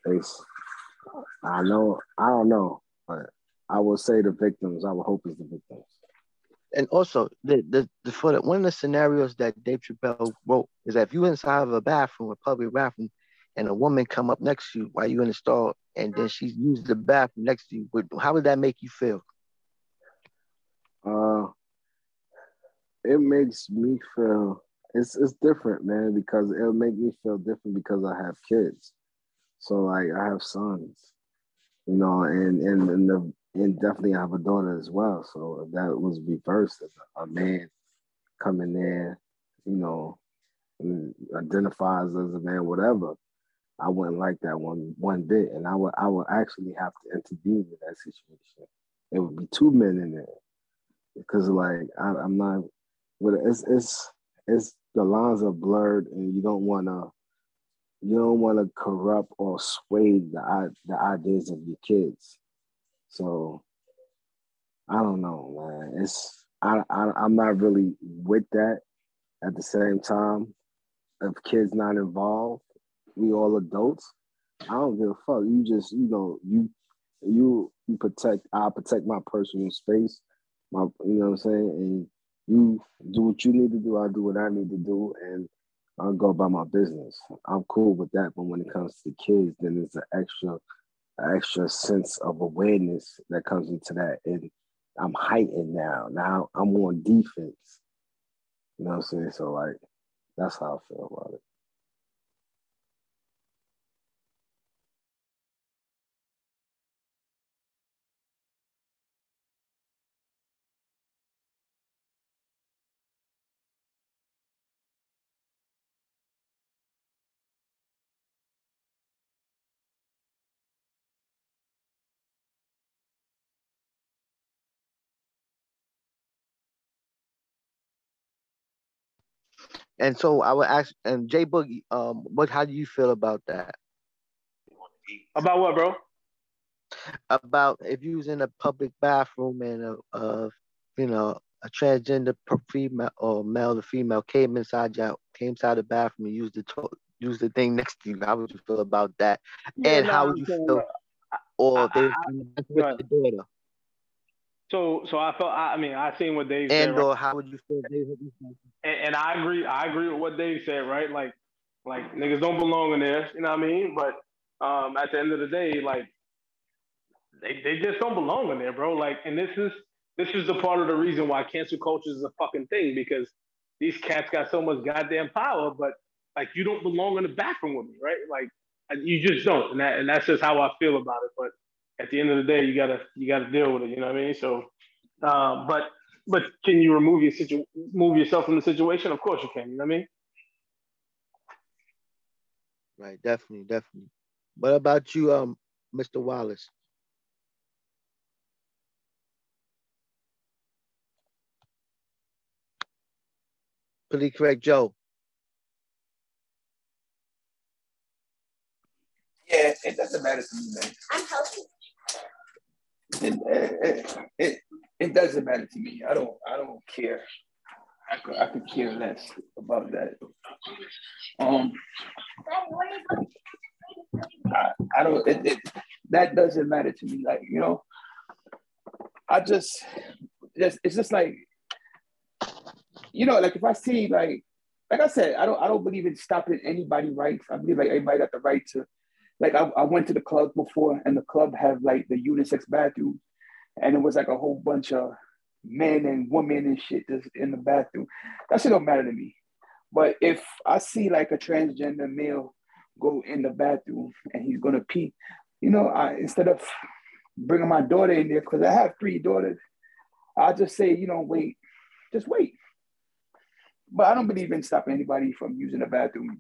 it's I know I don't know, but I will say the victims. I would hope it's the victims. And also, the, the, the for the, one of the scenarios that Dave Chappelle wrote is that if you inside of a bathroom, a public bathroom, and a woman come up next to you while you're in the stall, and then she uses the bathroom next to you, how would that make you feel? Uh, it makes me feel it's it's different, man, because it'll make me feel different because I have kids. So like I have sons, you know, and and and, the, and definitely I have a daughter as well. So that was reversed, a man coming there, you know, identifies as a man, whatever, I wouldn't like that one one bit, and I would I would actually have to intervene in that situation. It would be two men in there because like I, am not, but it's it's it's the lines are blurred, and you don't want to you don't want to corrupt or sway the the ideas of your kids. So I don't know, man. It's I, I I'm not really with that. At the same time, if kids not involved, we all adults. I don't give a fuck. You just you know you you you protect I protect my personal space, my you know what I'm saying, and you do what you need to do, I do what I need to do, and I'll go about my business. I'm cool with that. But when it comes to kids, then there's an extra extra sense of awareness that comes into that. And I'm heightened now. Now I'm on defense. You know what I'm saying? So like that's how I feel about it. And so I would ask, and J-Boogie, um, what? How do you feel about that? About what, bro? About if you was in a public bathroom and a, a you know, a transgender female or male to female came inside your came inside the bathroom and used the to- used the thing next to you. How would you feel about that? Yeah, and no, how would you feel? Or I- they I- with go your daughter, So, so I felt. I I mean, I seen what Dave said. and right? or how would you feel? if They hit you? and, and I agree. I agree with what Dave said. Right? Like, like niggas don't belong in there. You know what I mean? But um, at the end of the day, like, they they just don't belong in there, bro. Like, and this is this is the part of the reason why cancel culture is a fucking thing because these cats got so much goddamn power, but like you don't belong in the bathroom with me, right? Like you just don't, and that and that's just how I feel about it. But at the end of the day, you gotta you gotta deal with it. You know what I mean? So, uh, but but can you remove your situ move yourself from the situation? Of course you can. You know what I mean? Right, definitely, definitely. What about you, um, Mr. Wallace? Pretty correct, Joe. Yeah, it doesn't matter to me, man. I'm healthy. It, it, it, doesn't matter to me. I don't I don't care. I could, I could care less about that. Um, I, I don't. It, it, that doesn't matter to me. Like you know, I just, just it's just like, you know, like if I see like, like I said, I don't I don't believe in stopping anybody rights. I believe like everybody got the right to. Like I, I went to the club before, and the club have like the unisex bathroom, and it was like a whole bunch of men and women and shit just in the bathroom. That shit don't matter to me. But if I see like a transgender male go in the bathroom and he's gonna pee, you know, I instead of bringing my daughter in there because I have three daughters, I'll just say, you know, wait, just wait. But I don't believe in stopping anybody from using the bathroom.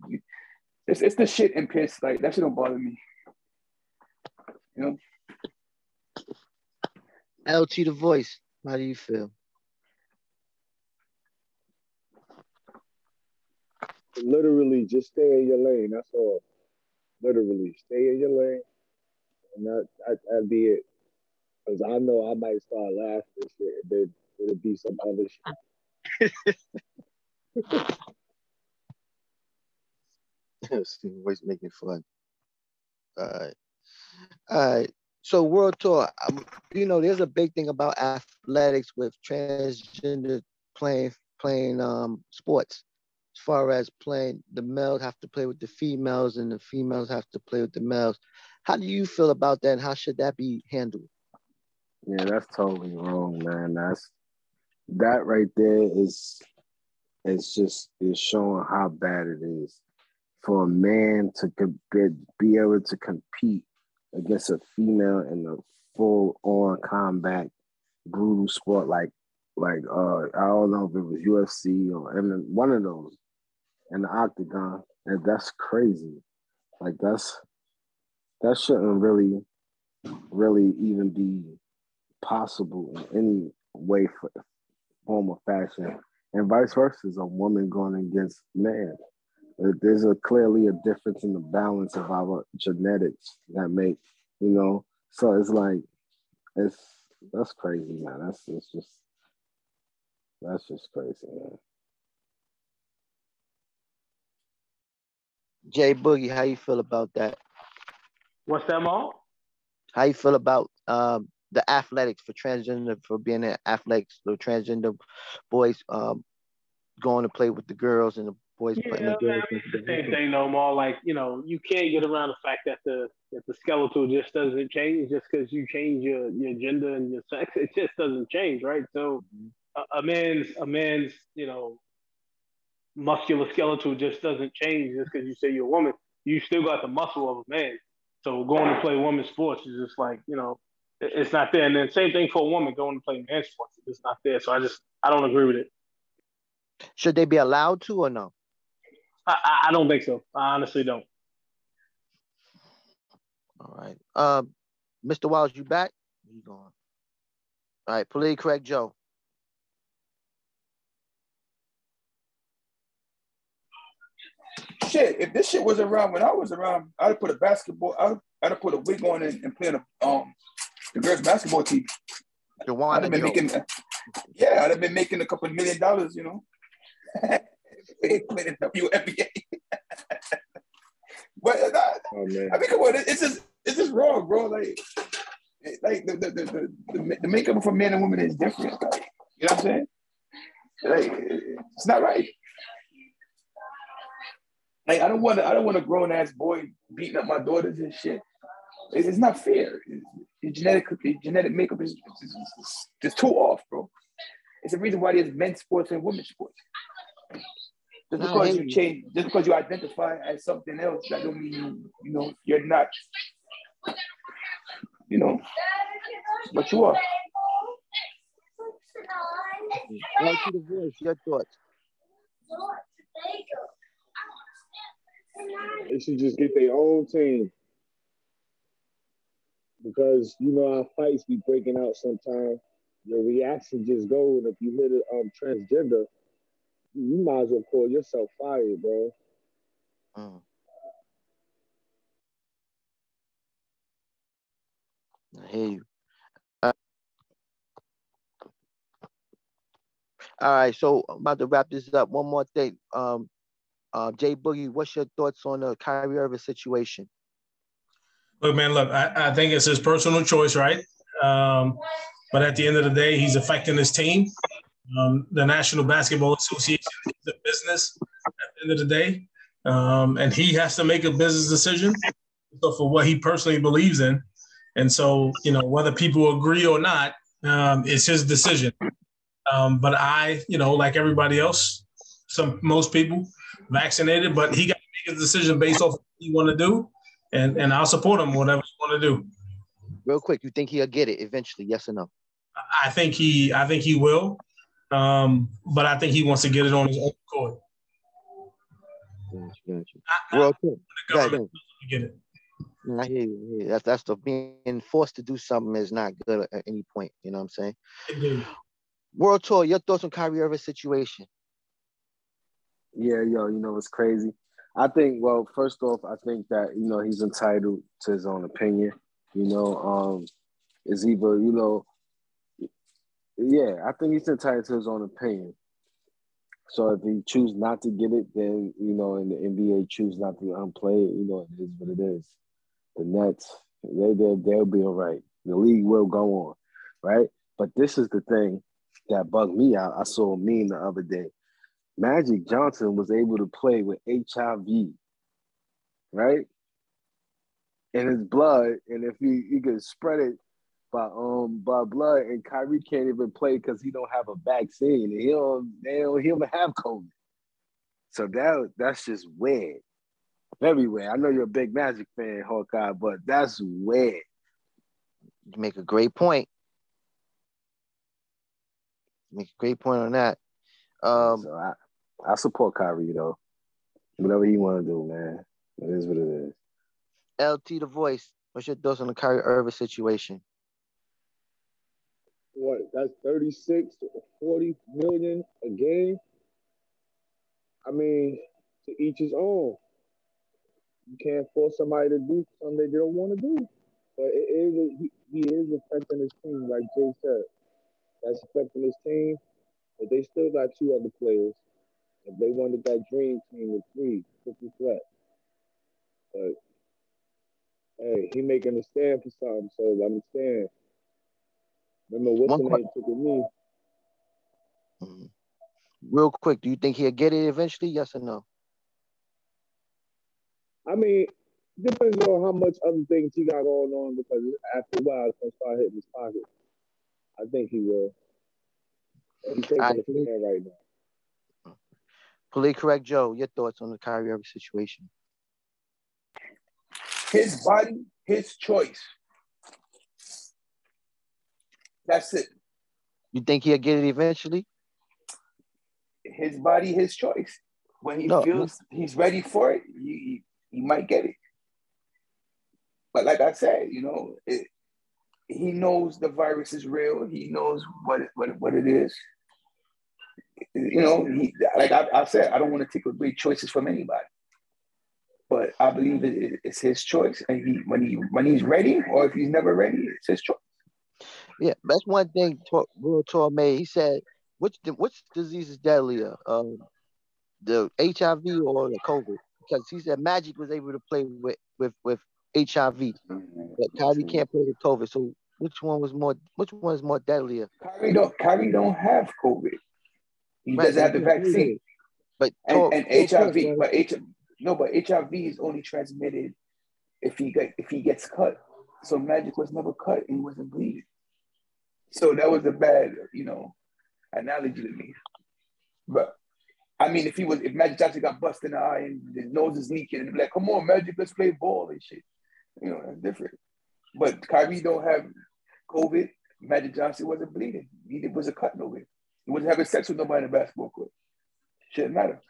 It's it's the shit and piss like that shit don't bother me. You know. LT the voice. How do you feel? Literally, just stay in your lane. That's all. Literally, stay in your lane, and that, that that'd be it. Cause I know I might start laughing and shit, and then it'll be some other shit. voice making fun. All right. All right. So World Taur, um, you know, there's a big thing about athletics with transgender playing playing um sports. As far as playing, the males have to play with the females, and the females have to play with the males. How do you feel about that? And how should that be handled? Yeah, that's totally wrong, man. That's that right there is it's just is showing how bad it is for a man to be, able to compete against a female in a full on combat brutal sport like like uh I don't know if it was UFC or one of those in the octagon and that's crazy. Like that's that shouldn't really really even be possible in any way for form or fashion. And vice versa a woman going against man there's a clearly a difference in the balance of our genetics that make you know so it's like it's that's crazy man that's it's just that's just crazy man J-Boogie, how you feel about that? What's that, Maul? how you feel about um, the athletics for transgender for being an athletics, the transgender boys um, going to play with the girls and the boys Yeah, putting the girls. it's the same thing no more. Like you know, you can't get around the fact that the that the skeletal just doesn't change just because you change your your gender and your sex. It just doesn't change, right? So mm-hmm. a, a man's a man's you know muscular skeletal just doesn't change just because you say you're a woman. You still got the muscle of a man. So going to play women's sports is just like you know it's not there. And then same thing for a woman going to play men's sports. It's not there. So I just I don't agree with it. Should they be allowed to or no? I, I, I don't think so. I honestly don't. All right. Um, Mr. Wallace, you back? You going? All right, politically correct Joe. Shit, if this shit was around when I was around, I'd have put a basketball. I'd, I'd have put a wig on and, and played a, um the girls basketball team. The one I'd have been making, yeah, I'd have been making a couple million dollars, you know. Playing in WNBA. but uh, Oh man. I mean, come on, it's just it's just wrong, bro. Like, it- like the the, the, the, the, makeup for men and women is different. Like, you know what I'm saying? Like, it's not right. Like, I don't want I don't want a grown ass boy beating up my daughters and shit. It's, it's not fair. Your genetic your genetic makeup is, is too off, bro. It's the reason why there's men's sports and women's sports. Just No, because you you. change, just because you identify as something else, that don't mean you, you know you're not. You know, but you are. Right to the voice. Your thoughts. They should just get their own team. Because you know our fights be breaking out sometimes. Your reaction just go, and if you hit it um transgender, you might as well call yourself fired, bro. Mm. I hear you. Uh, all right, so I'm about to wrap this up. One more thing. Um, uh, J-Boogie, what's your thoughts on the Kyrie Irving situation? Look, man, look, I, I think it's his personal choice, right? Um, but at the end of the day, he's affecting his team. Um, the National Basketball Association is a business at the end of the day. Um, and he has to make a business decision for what he personally believes in. And so, you know, whether people agree or not, um, it's his decision. Um, but I, you know, like everybody else, some most people vaccinated, but he got to make his decision based off what he want to do, and and I'll support him whatever he want to do. Real quick, you think he'll get it eventually? Yes or no? I think he, I think he will, um, but I think he wants to get it on his own court. Gotcha, gotcha. Real quick, The go ahead, government doesn't get it. I hear you. I hear you. That's that's the being forced to do something is not good at any point. You know what I'm saying? Indeed. World Taur. Your thoughts on Kyrie Irving's situation? Yeah, yo, you know it's crazy? I think, well, first off, I think that, you know, he's entitled to his own opinion. You know, um, is either, you know, yeah, I think he's entitled to his own opinion. So if he choose not to get it, then you know, and the NBA choose not to um, play it, you know, it is what it is. The Nets, they they they'll be all right. The league will go on, right? But this is the thing that bugged me out. I saw a meme the other day. Magic Johnson was able to play with HIV, right? In his blood, and if he, he could spread it by um by blood, and Kyrie can't even play because he don't have a vaccine, and he don't they don't he don't have COVID. So that that's just weird, very weird. I know you're a big Magic fan, Hawkeye, but that's weird. You make a great point. You make a great point on that. Um, so I I support Kyrie though. Whatever he want to do, man. It is what it is. LT the voice. What's your thoughts on the Kyrie Irving situation? What? That's 36 to 40 million a game. I mean, to each his own. You can't force somebody to do something they don't want to do. But it is a, he, he is affecting his team, like Jay said. That's affecting his team. But they still got two other players. If they wanted that dream team with three, triple threat. But Hey, he making a stand for something, so him stand. Remember what's One the name took a knee? Mhm. Real quick, do you think he'll get it eventually? Yes or no? I mean, depends on how much other things he got going on because after a while it's gonna start hitting his pocket. I think he will. He's taking I the agree. stand right now. Police correct Joe. Your thoughts on the Kyrie Irving situation? His body, his choice. That's it. You think he'll get it eventually? His body, his choice. When he No. feels he's ready for it, he, he, might get it. But like I said, you know, it, he knows the virus is real. He knows what it, what, what it is. You know, he, like I, I said, I don't want to take away choices from anybody. But I believe it, it- it's his choice, and he when he when he's ready, or if he's never ready, it's his choice. Yeah, that's one thing. Talk made. He said, "Which which disease is deadlier, um, the HIV or the COVID?" Because he said Magic was able to play with with with HIV, but Kyrie can't play with COVID. So which one was more? Which one is more deadlier? Kyrie don't Kyrie don't have COVID. He Right, doesn't have the but he can play vaccine. But and, and HIV, but H, no, but HIV is only transmitted if he get if he gets cut. So Magic was never cut and he wasn't bleeding. So that was a bad, you know, analogy to me. But I mean, if he was, if Magic Johnson got busted in the eye and his nose is leaking, and be like, "Come on, Magic, let's play ball and shit," you know, that's different. But Kyrie don't have COVID. Magic Johnson wasn't bleeding. He was a cut nowhere. He wasn't having sex with nobody in the basketball court. Shouldn't matter.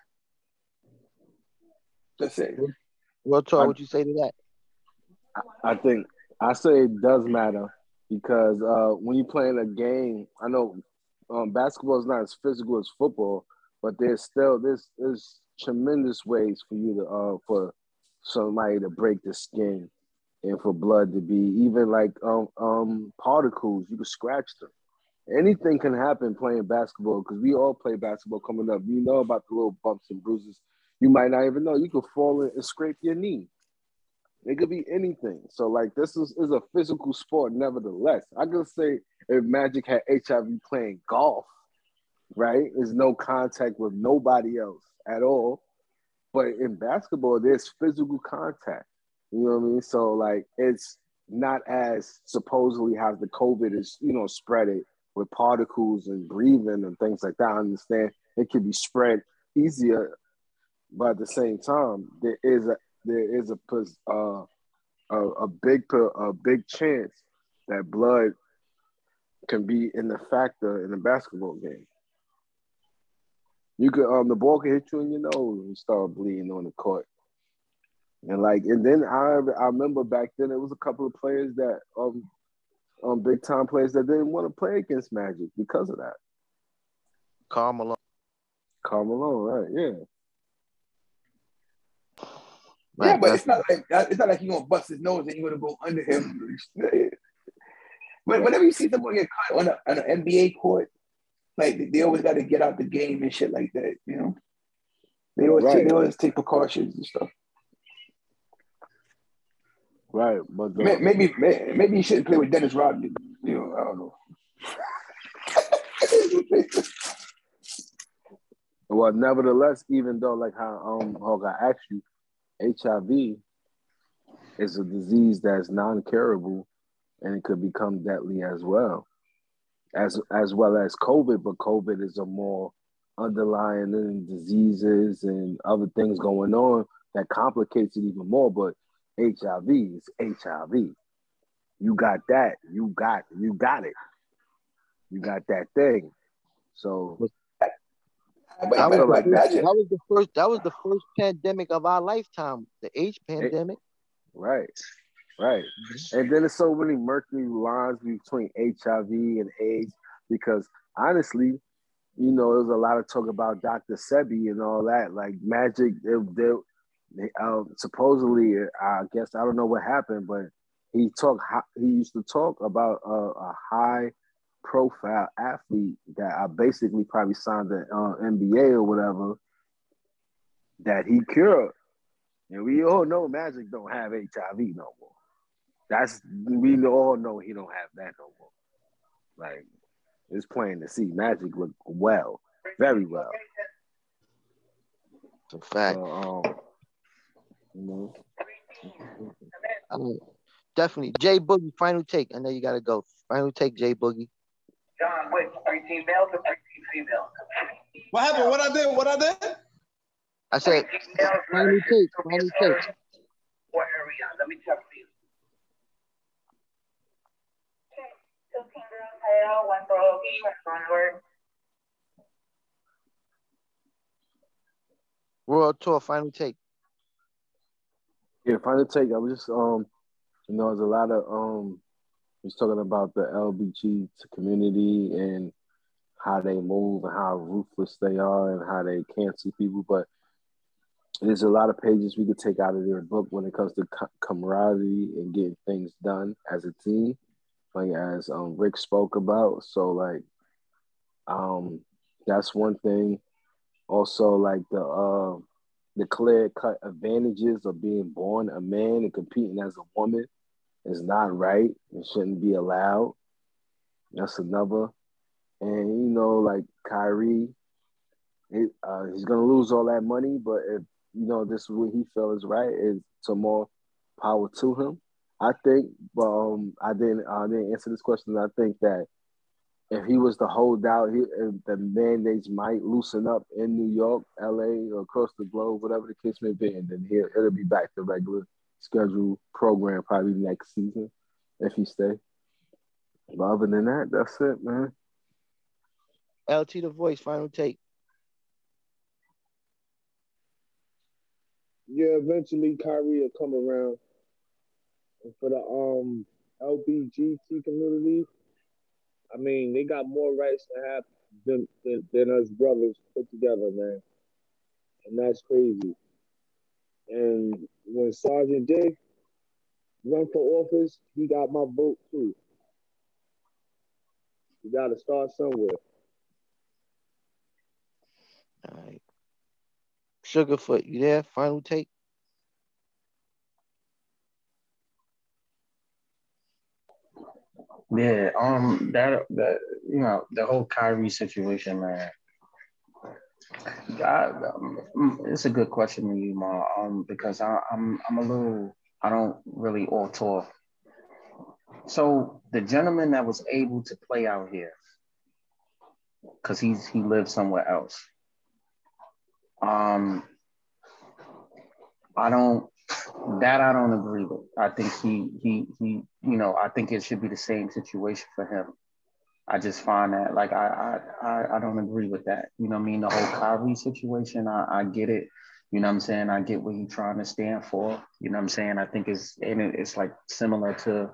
That's it. Real talk. What you say to that? I think I say it does matter because uh, when you're playing a game, I know um, basketball is not as physical as football, but there's still there's there's tremendous ways for you to uh, for somebody to break the skin and for blood to be even like um, um particles. You can scratch them. Anything can happen playing basketball because we all play basketball coming up. You know about the little bumps and bruises. You might not even know. You could fall and scrape your knee. It could be anything. So like this is, is a physical sport, nevertheless. I could say if Magic had HIV playing golf, right? There's no contact with nobody else at all. But in basketball, there's physical contact. You know what I mean? So like it's not as supposedly how the COVID is, you know, spread it with particles and breathing and things like that. I understand it can be spread easier, but at the same time, there is a there is a uh, a, a big a big chance that blood can be in the factor in a basketball game. You could um the ball can hit you in your nose and start bleeding on the court. And like and then I I remember back then it was a couple of players that um um big time players that didn't want to play against Magic because of that. Carmelo. Carmelo, right? Yeah. Yeah, but it's not like it's not like you're gonna bust his nose and you're gonna go under him. When- Whenever you see someone get caught on, a, on an NBA court, like they always got to get out the game and shit like that. You know, they always take, they always take precautions and stuff. Right, but the, Maybe may- maybe you shouldn't play with Dennis Rodman. You know, I don't know. Well, nevertheless, even though like how um Hog I asked you, HIV is a disease that's non-curable and it could become deadly as well. As as well as COVID, but COVID is a more underlying diseases and other things going on that complicates it even more. But HIV is HIV. You got that. You got you got it. You got that thing. So That was, feel the like first, that- that was the first. That was the first pandemic of our lifetime. The AIDS pandemic. Right, right. And then there's so many murky lines between HIV and AIDS because honestly, you know, there was a lot of talk about Dr. Sebi and all that. Like Magic, they, they, they uh, supposedly, I guess I don't know what happened, but he talked. He used to talk about a, a high profile athlete that I basically probably signed the uh, NBA or whatever that he cured. And we all know Magic don't have HIV no more. That's we all know he don't have that no more. Like it's plain to see. Magic look well, very well. It's a fact. So, um, you know, Um, definitely. J-Boogie, final take. I know you gotta go. Final take, J-Boogie. John Wick, 13 males or 13 females? What happened? What I did? What I did? I said final take, final take. What area? Let me check for you. 15 girls title, one bogey, one word. World Taur, final take. yeah, final take. I was just um, you know, there's a lot of um, he's talking about the LBG community and how they move and how ruthless they are and how they cancel people, but there's a lot of pages we could take out of their book when it comes to camaraderie and getting things done as a team, like as um, Rick spoke about. So like, um, that's one thing. Also, like the uh, the clear cut advantages of being born a man and competing as a woman is not right. It shouldn't be allowed. That's another. And you know, like Kyrie, uh, he's gonna lose all that money, but if you know this is what he feels is right, is some more power to him. I think, but um, I didn't, I didn't answer this question. I think that if he was to hold out, he, the mandates might loosen up in New York, LA, or across the globe, whatever the case may be, and then he'll, it'll be back to regular schedule program probably next season if he stay. But other than that, that's it, man. LT the voice, final take. Yeah, eventually Kyrie will come around. And for the um LBGT community, I mean, they got more rights to have than, than, than us brothers put together, man. And that's crazy. And when Sergeant J run for office, he got my vote too. You got to start somewhere. All right. Sugarfoot, you there? Final take. Yeah, um, that that you know the whole Kyrie situation, man. I, um, it's a good question to you, Ma. Um, because I, I'm I'm a little I don't really all talk. So the gentleman that was able to play out here, because he's he lives somewhere else. Um, I don't that I don't agree with. I think he he he you know I think it should be the same situation for him. I just find that like I I I, don't agree with that. You know what I mean? The whole Kyrie situation, I, I get it. You know what I'm saying? I get what he's trying to stand for. You know what I'm saying? I think it's and it, it's like similar to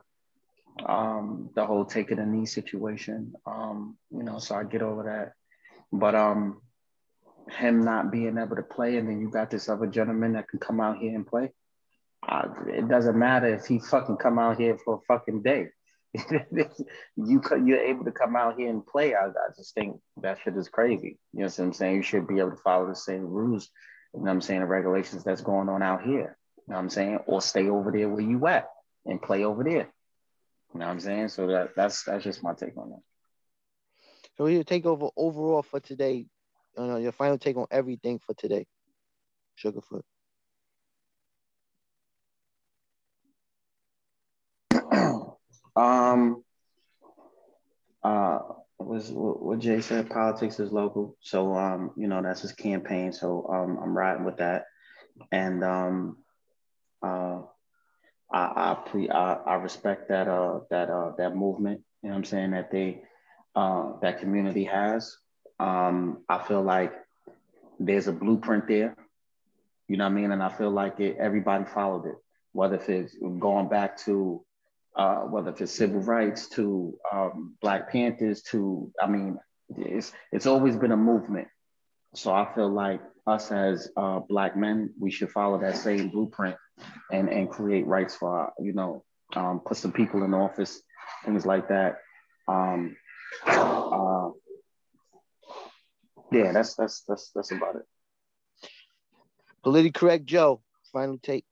um the whole take it a knee situation. Um, you know, so I get over that. But um him not being able to play and then you got this other gentleman that can come out here and play. Uh, it doesn't matter if he fucking come out here for a fucking day. you you're able to come out here and play. I, I just think that shit is crazy. You know what I'm saying? You should be able to follow the same rules. You know what I'm saying? The regulations that's going on out here. You know what I'm saying? Or stay over there where you at and play over there. You know what I'm saying? So that that's that's just my take on that. So your take over overall for today. You know, your final take on everything for today. Sugarfoot. Um, uh, was what Jay said. Politics is local, so um, you know that's his campaign. So um, I'm riding with that, and um, uh, I I, pre, I I respect that uh that uh that movement. You know what I'm saying that they uh that community has. Um, I feel like there's a blueprint there. You know what I mean, and I feel like it. Everybody followed it, whether if it's going back to uh, whether it's civil rights to um, Black Panthers to, I mean, it's it's always been a movement. So I feel like us as uh, Black men, we should follow that same blueprint and and create rights for our, you know, um, put some people in office, things like that. Um, uh, yeah, that's that's that's that's about it. Politically correct, Joe. Final take.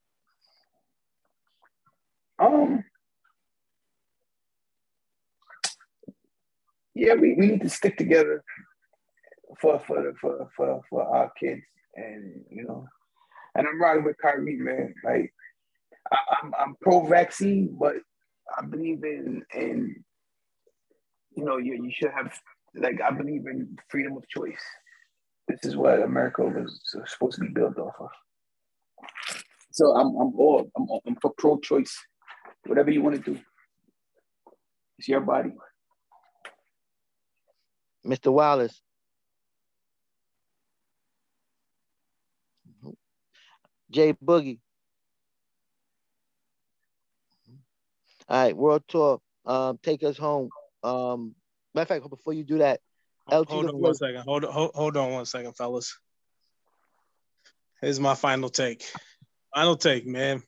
Um, yeah, we, we need to stick together for for for for for our kids, and you know, and I'm riding with Kyrie, man. Like I, I'm I'm pro vaccine, but I believe in in you know you you should have like I believe in freedom of choice. This is what America was supposed to be built off of. So I'm I'm all I'm, I'm for pro choice. Whatever you want to do, it's your body. Mr. Wallace. J-Boogie. All right, World Taur. Um, take us home. Um, matter of fact, before you do that, LT Hold on one second. Hold, hold, hold on one second, fellas. Here's my final take. Final take, man.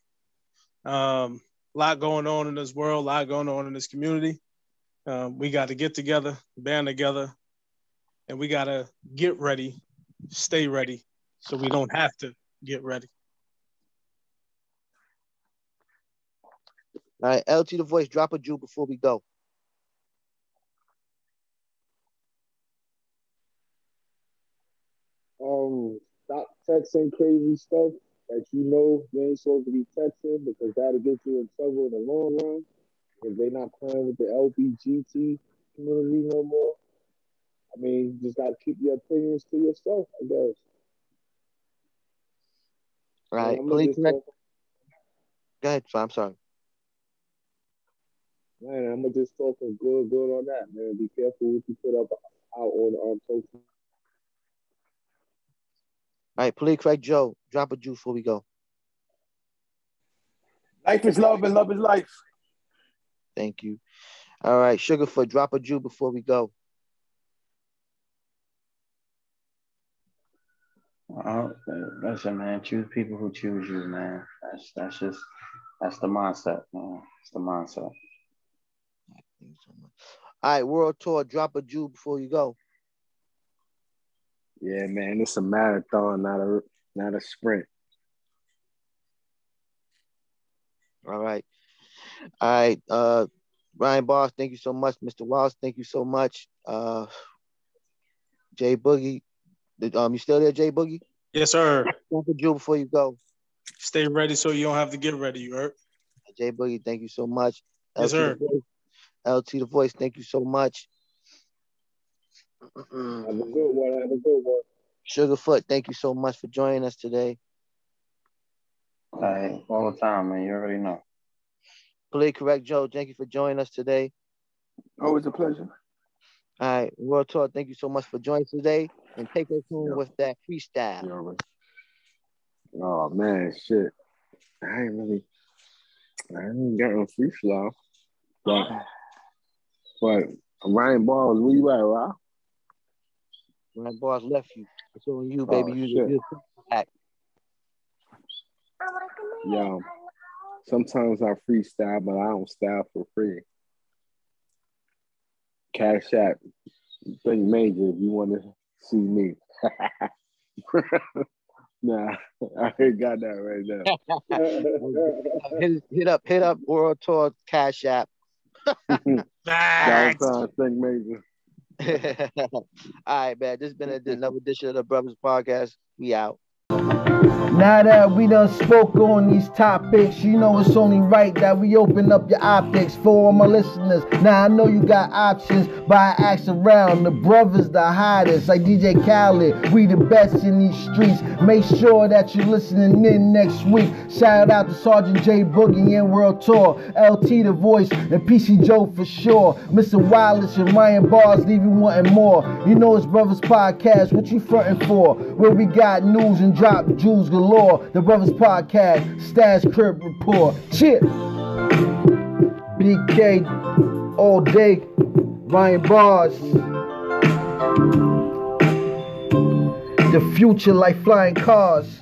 Um, a lot going on in this world, a lot going on in this community. Um, we got to get together, band together, and we got to get ready, stay ready, so we don't have to get ready. All right, LT the voice, drop a Jew before we go. Um, stop texting crazy stuff that you know you ain't supposed to be texting because that'll get you in trouble in the long run. If they're not playing with the LBGT community no more, I mean, you just gotta keep your opinions to yourself, I guess. Right, I'm please. just Go ahead, I'm sorry. man, I'm gonna just talk good, good on that, man. Be careful what you put up out on um social. All right, please, Craig Joe, drop a Jew before we go. Life is love and love is life. Thank you. All right, Sugarfoot, drop a Jew before we go. Uh, listen, man. Choose people who choose you, man. That's that's just that's the mindset, man. It's the mindset. All right, World Taur, drop a Jew before you go. Yeah, man, it's a marathon, not a not a sprint. All right. All right. Uh Ryan Bars, thank you so much. Mr. Wallace, thank you so much. Uh J-Boogie. The- Um, you still there, J-Boogie? Yes, sir. Drop a Jew before you go. Stay ready so you don't have to get ready. You heard? J-Boogie, thank you so much. Yes, LT sir. The LT the voice, thank you so much. Have a good one. Have a good one. Sugarfoot, thank you so much for joining us today. Hey, all the time, man. You already know. Play correct, Joe. Thank you for joining us today. Always a pleasure. All right, World Taur, thank you so much for joining today. And take us home with that freestyle. Oh man, shit. I ain't really I ain't got no freestyle. But but Ryan Balls, where you at, Rob? Ryan Balls left you. It's on you, baby. Oh, you shit. back. Yo, sometimes I freestyle, but I don't style for free. Cash App, Big Major, if you want to see me. nah, I ain't got that right now. hit, hit up, hit up World Taur Cash App. Downtown Big Major. All right, man. This has been another edition of the Brothers Podcast. We out. Now that we done spoke on these topics, you know it's only right that we open up your optics for all my listeners. Now I know you got options, but I ask around. The brothers the hottest, like DJ Khaled. We the best in these streets. Make sure that you're listening in next week. Shout out to Sergeant J Boogie and World Taur, LT the voice, and PC Joe for sure. Mr. Wallace and Ryan Bars leave you wanting more. You know it's Brothers Podcast. What you fronting for? Where we got news and drop jewels galore. The Brothers Podcast, Stash Crib Report. Chip. BK all day. Ryan Bars. The future like flying cars.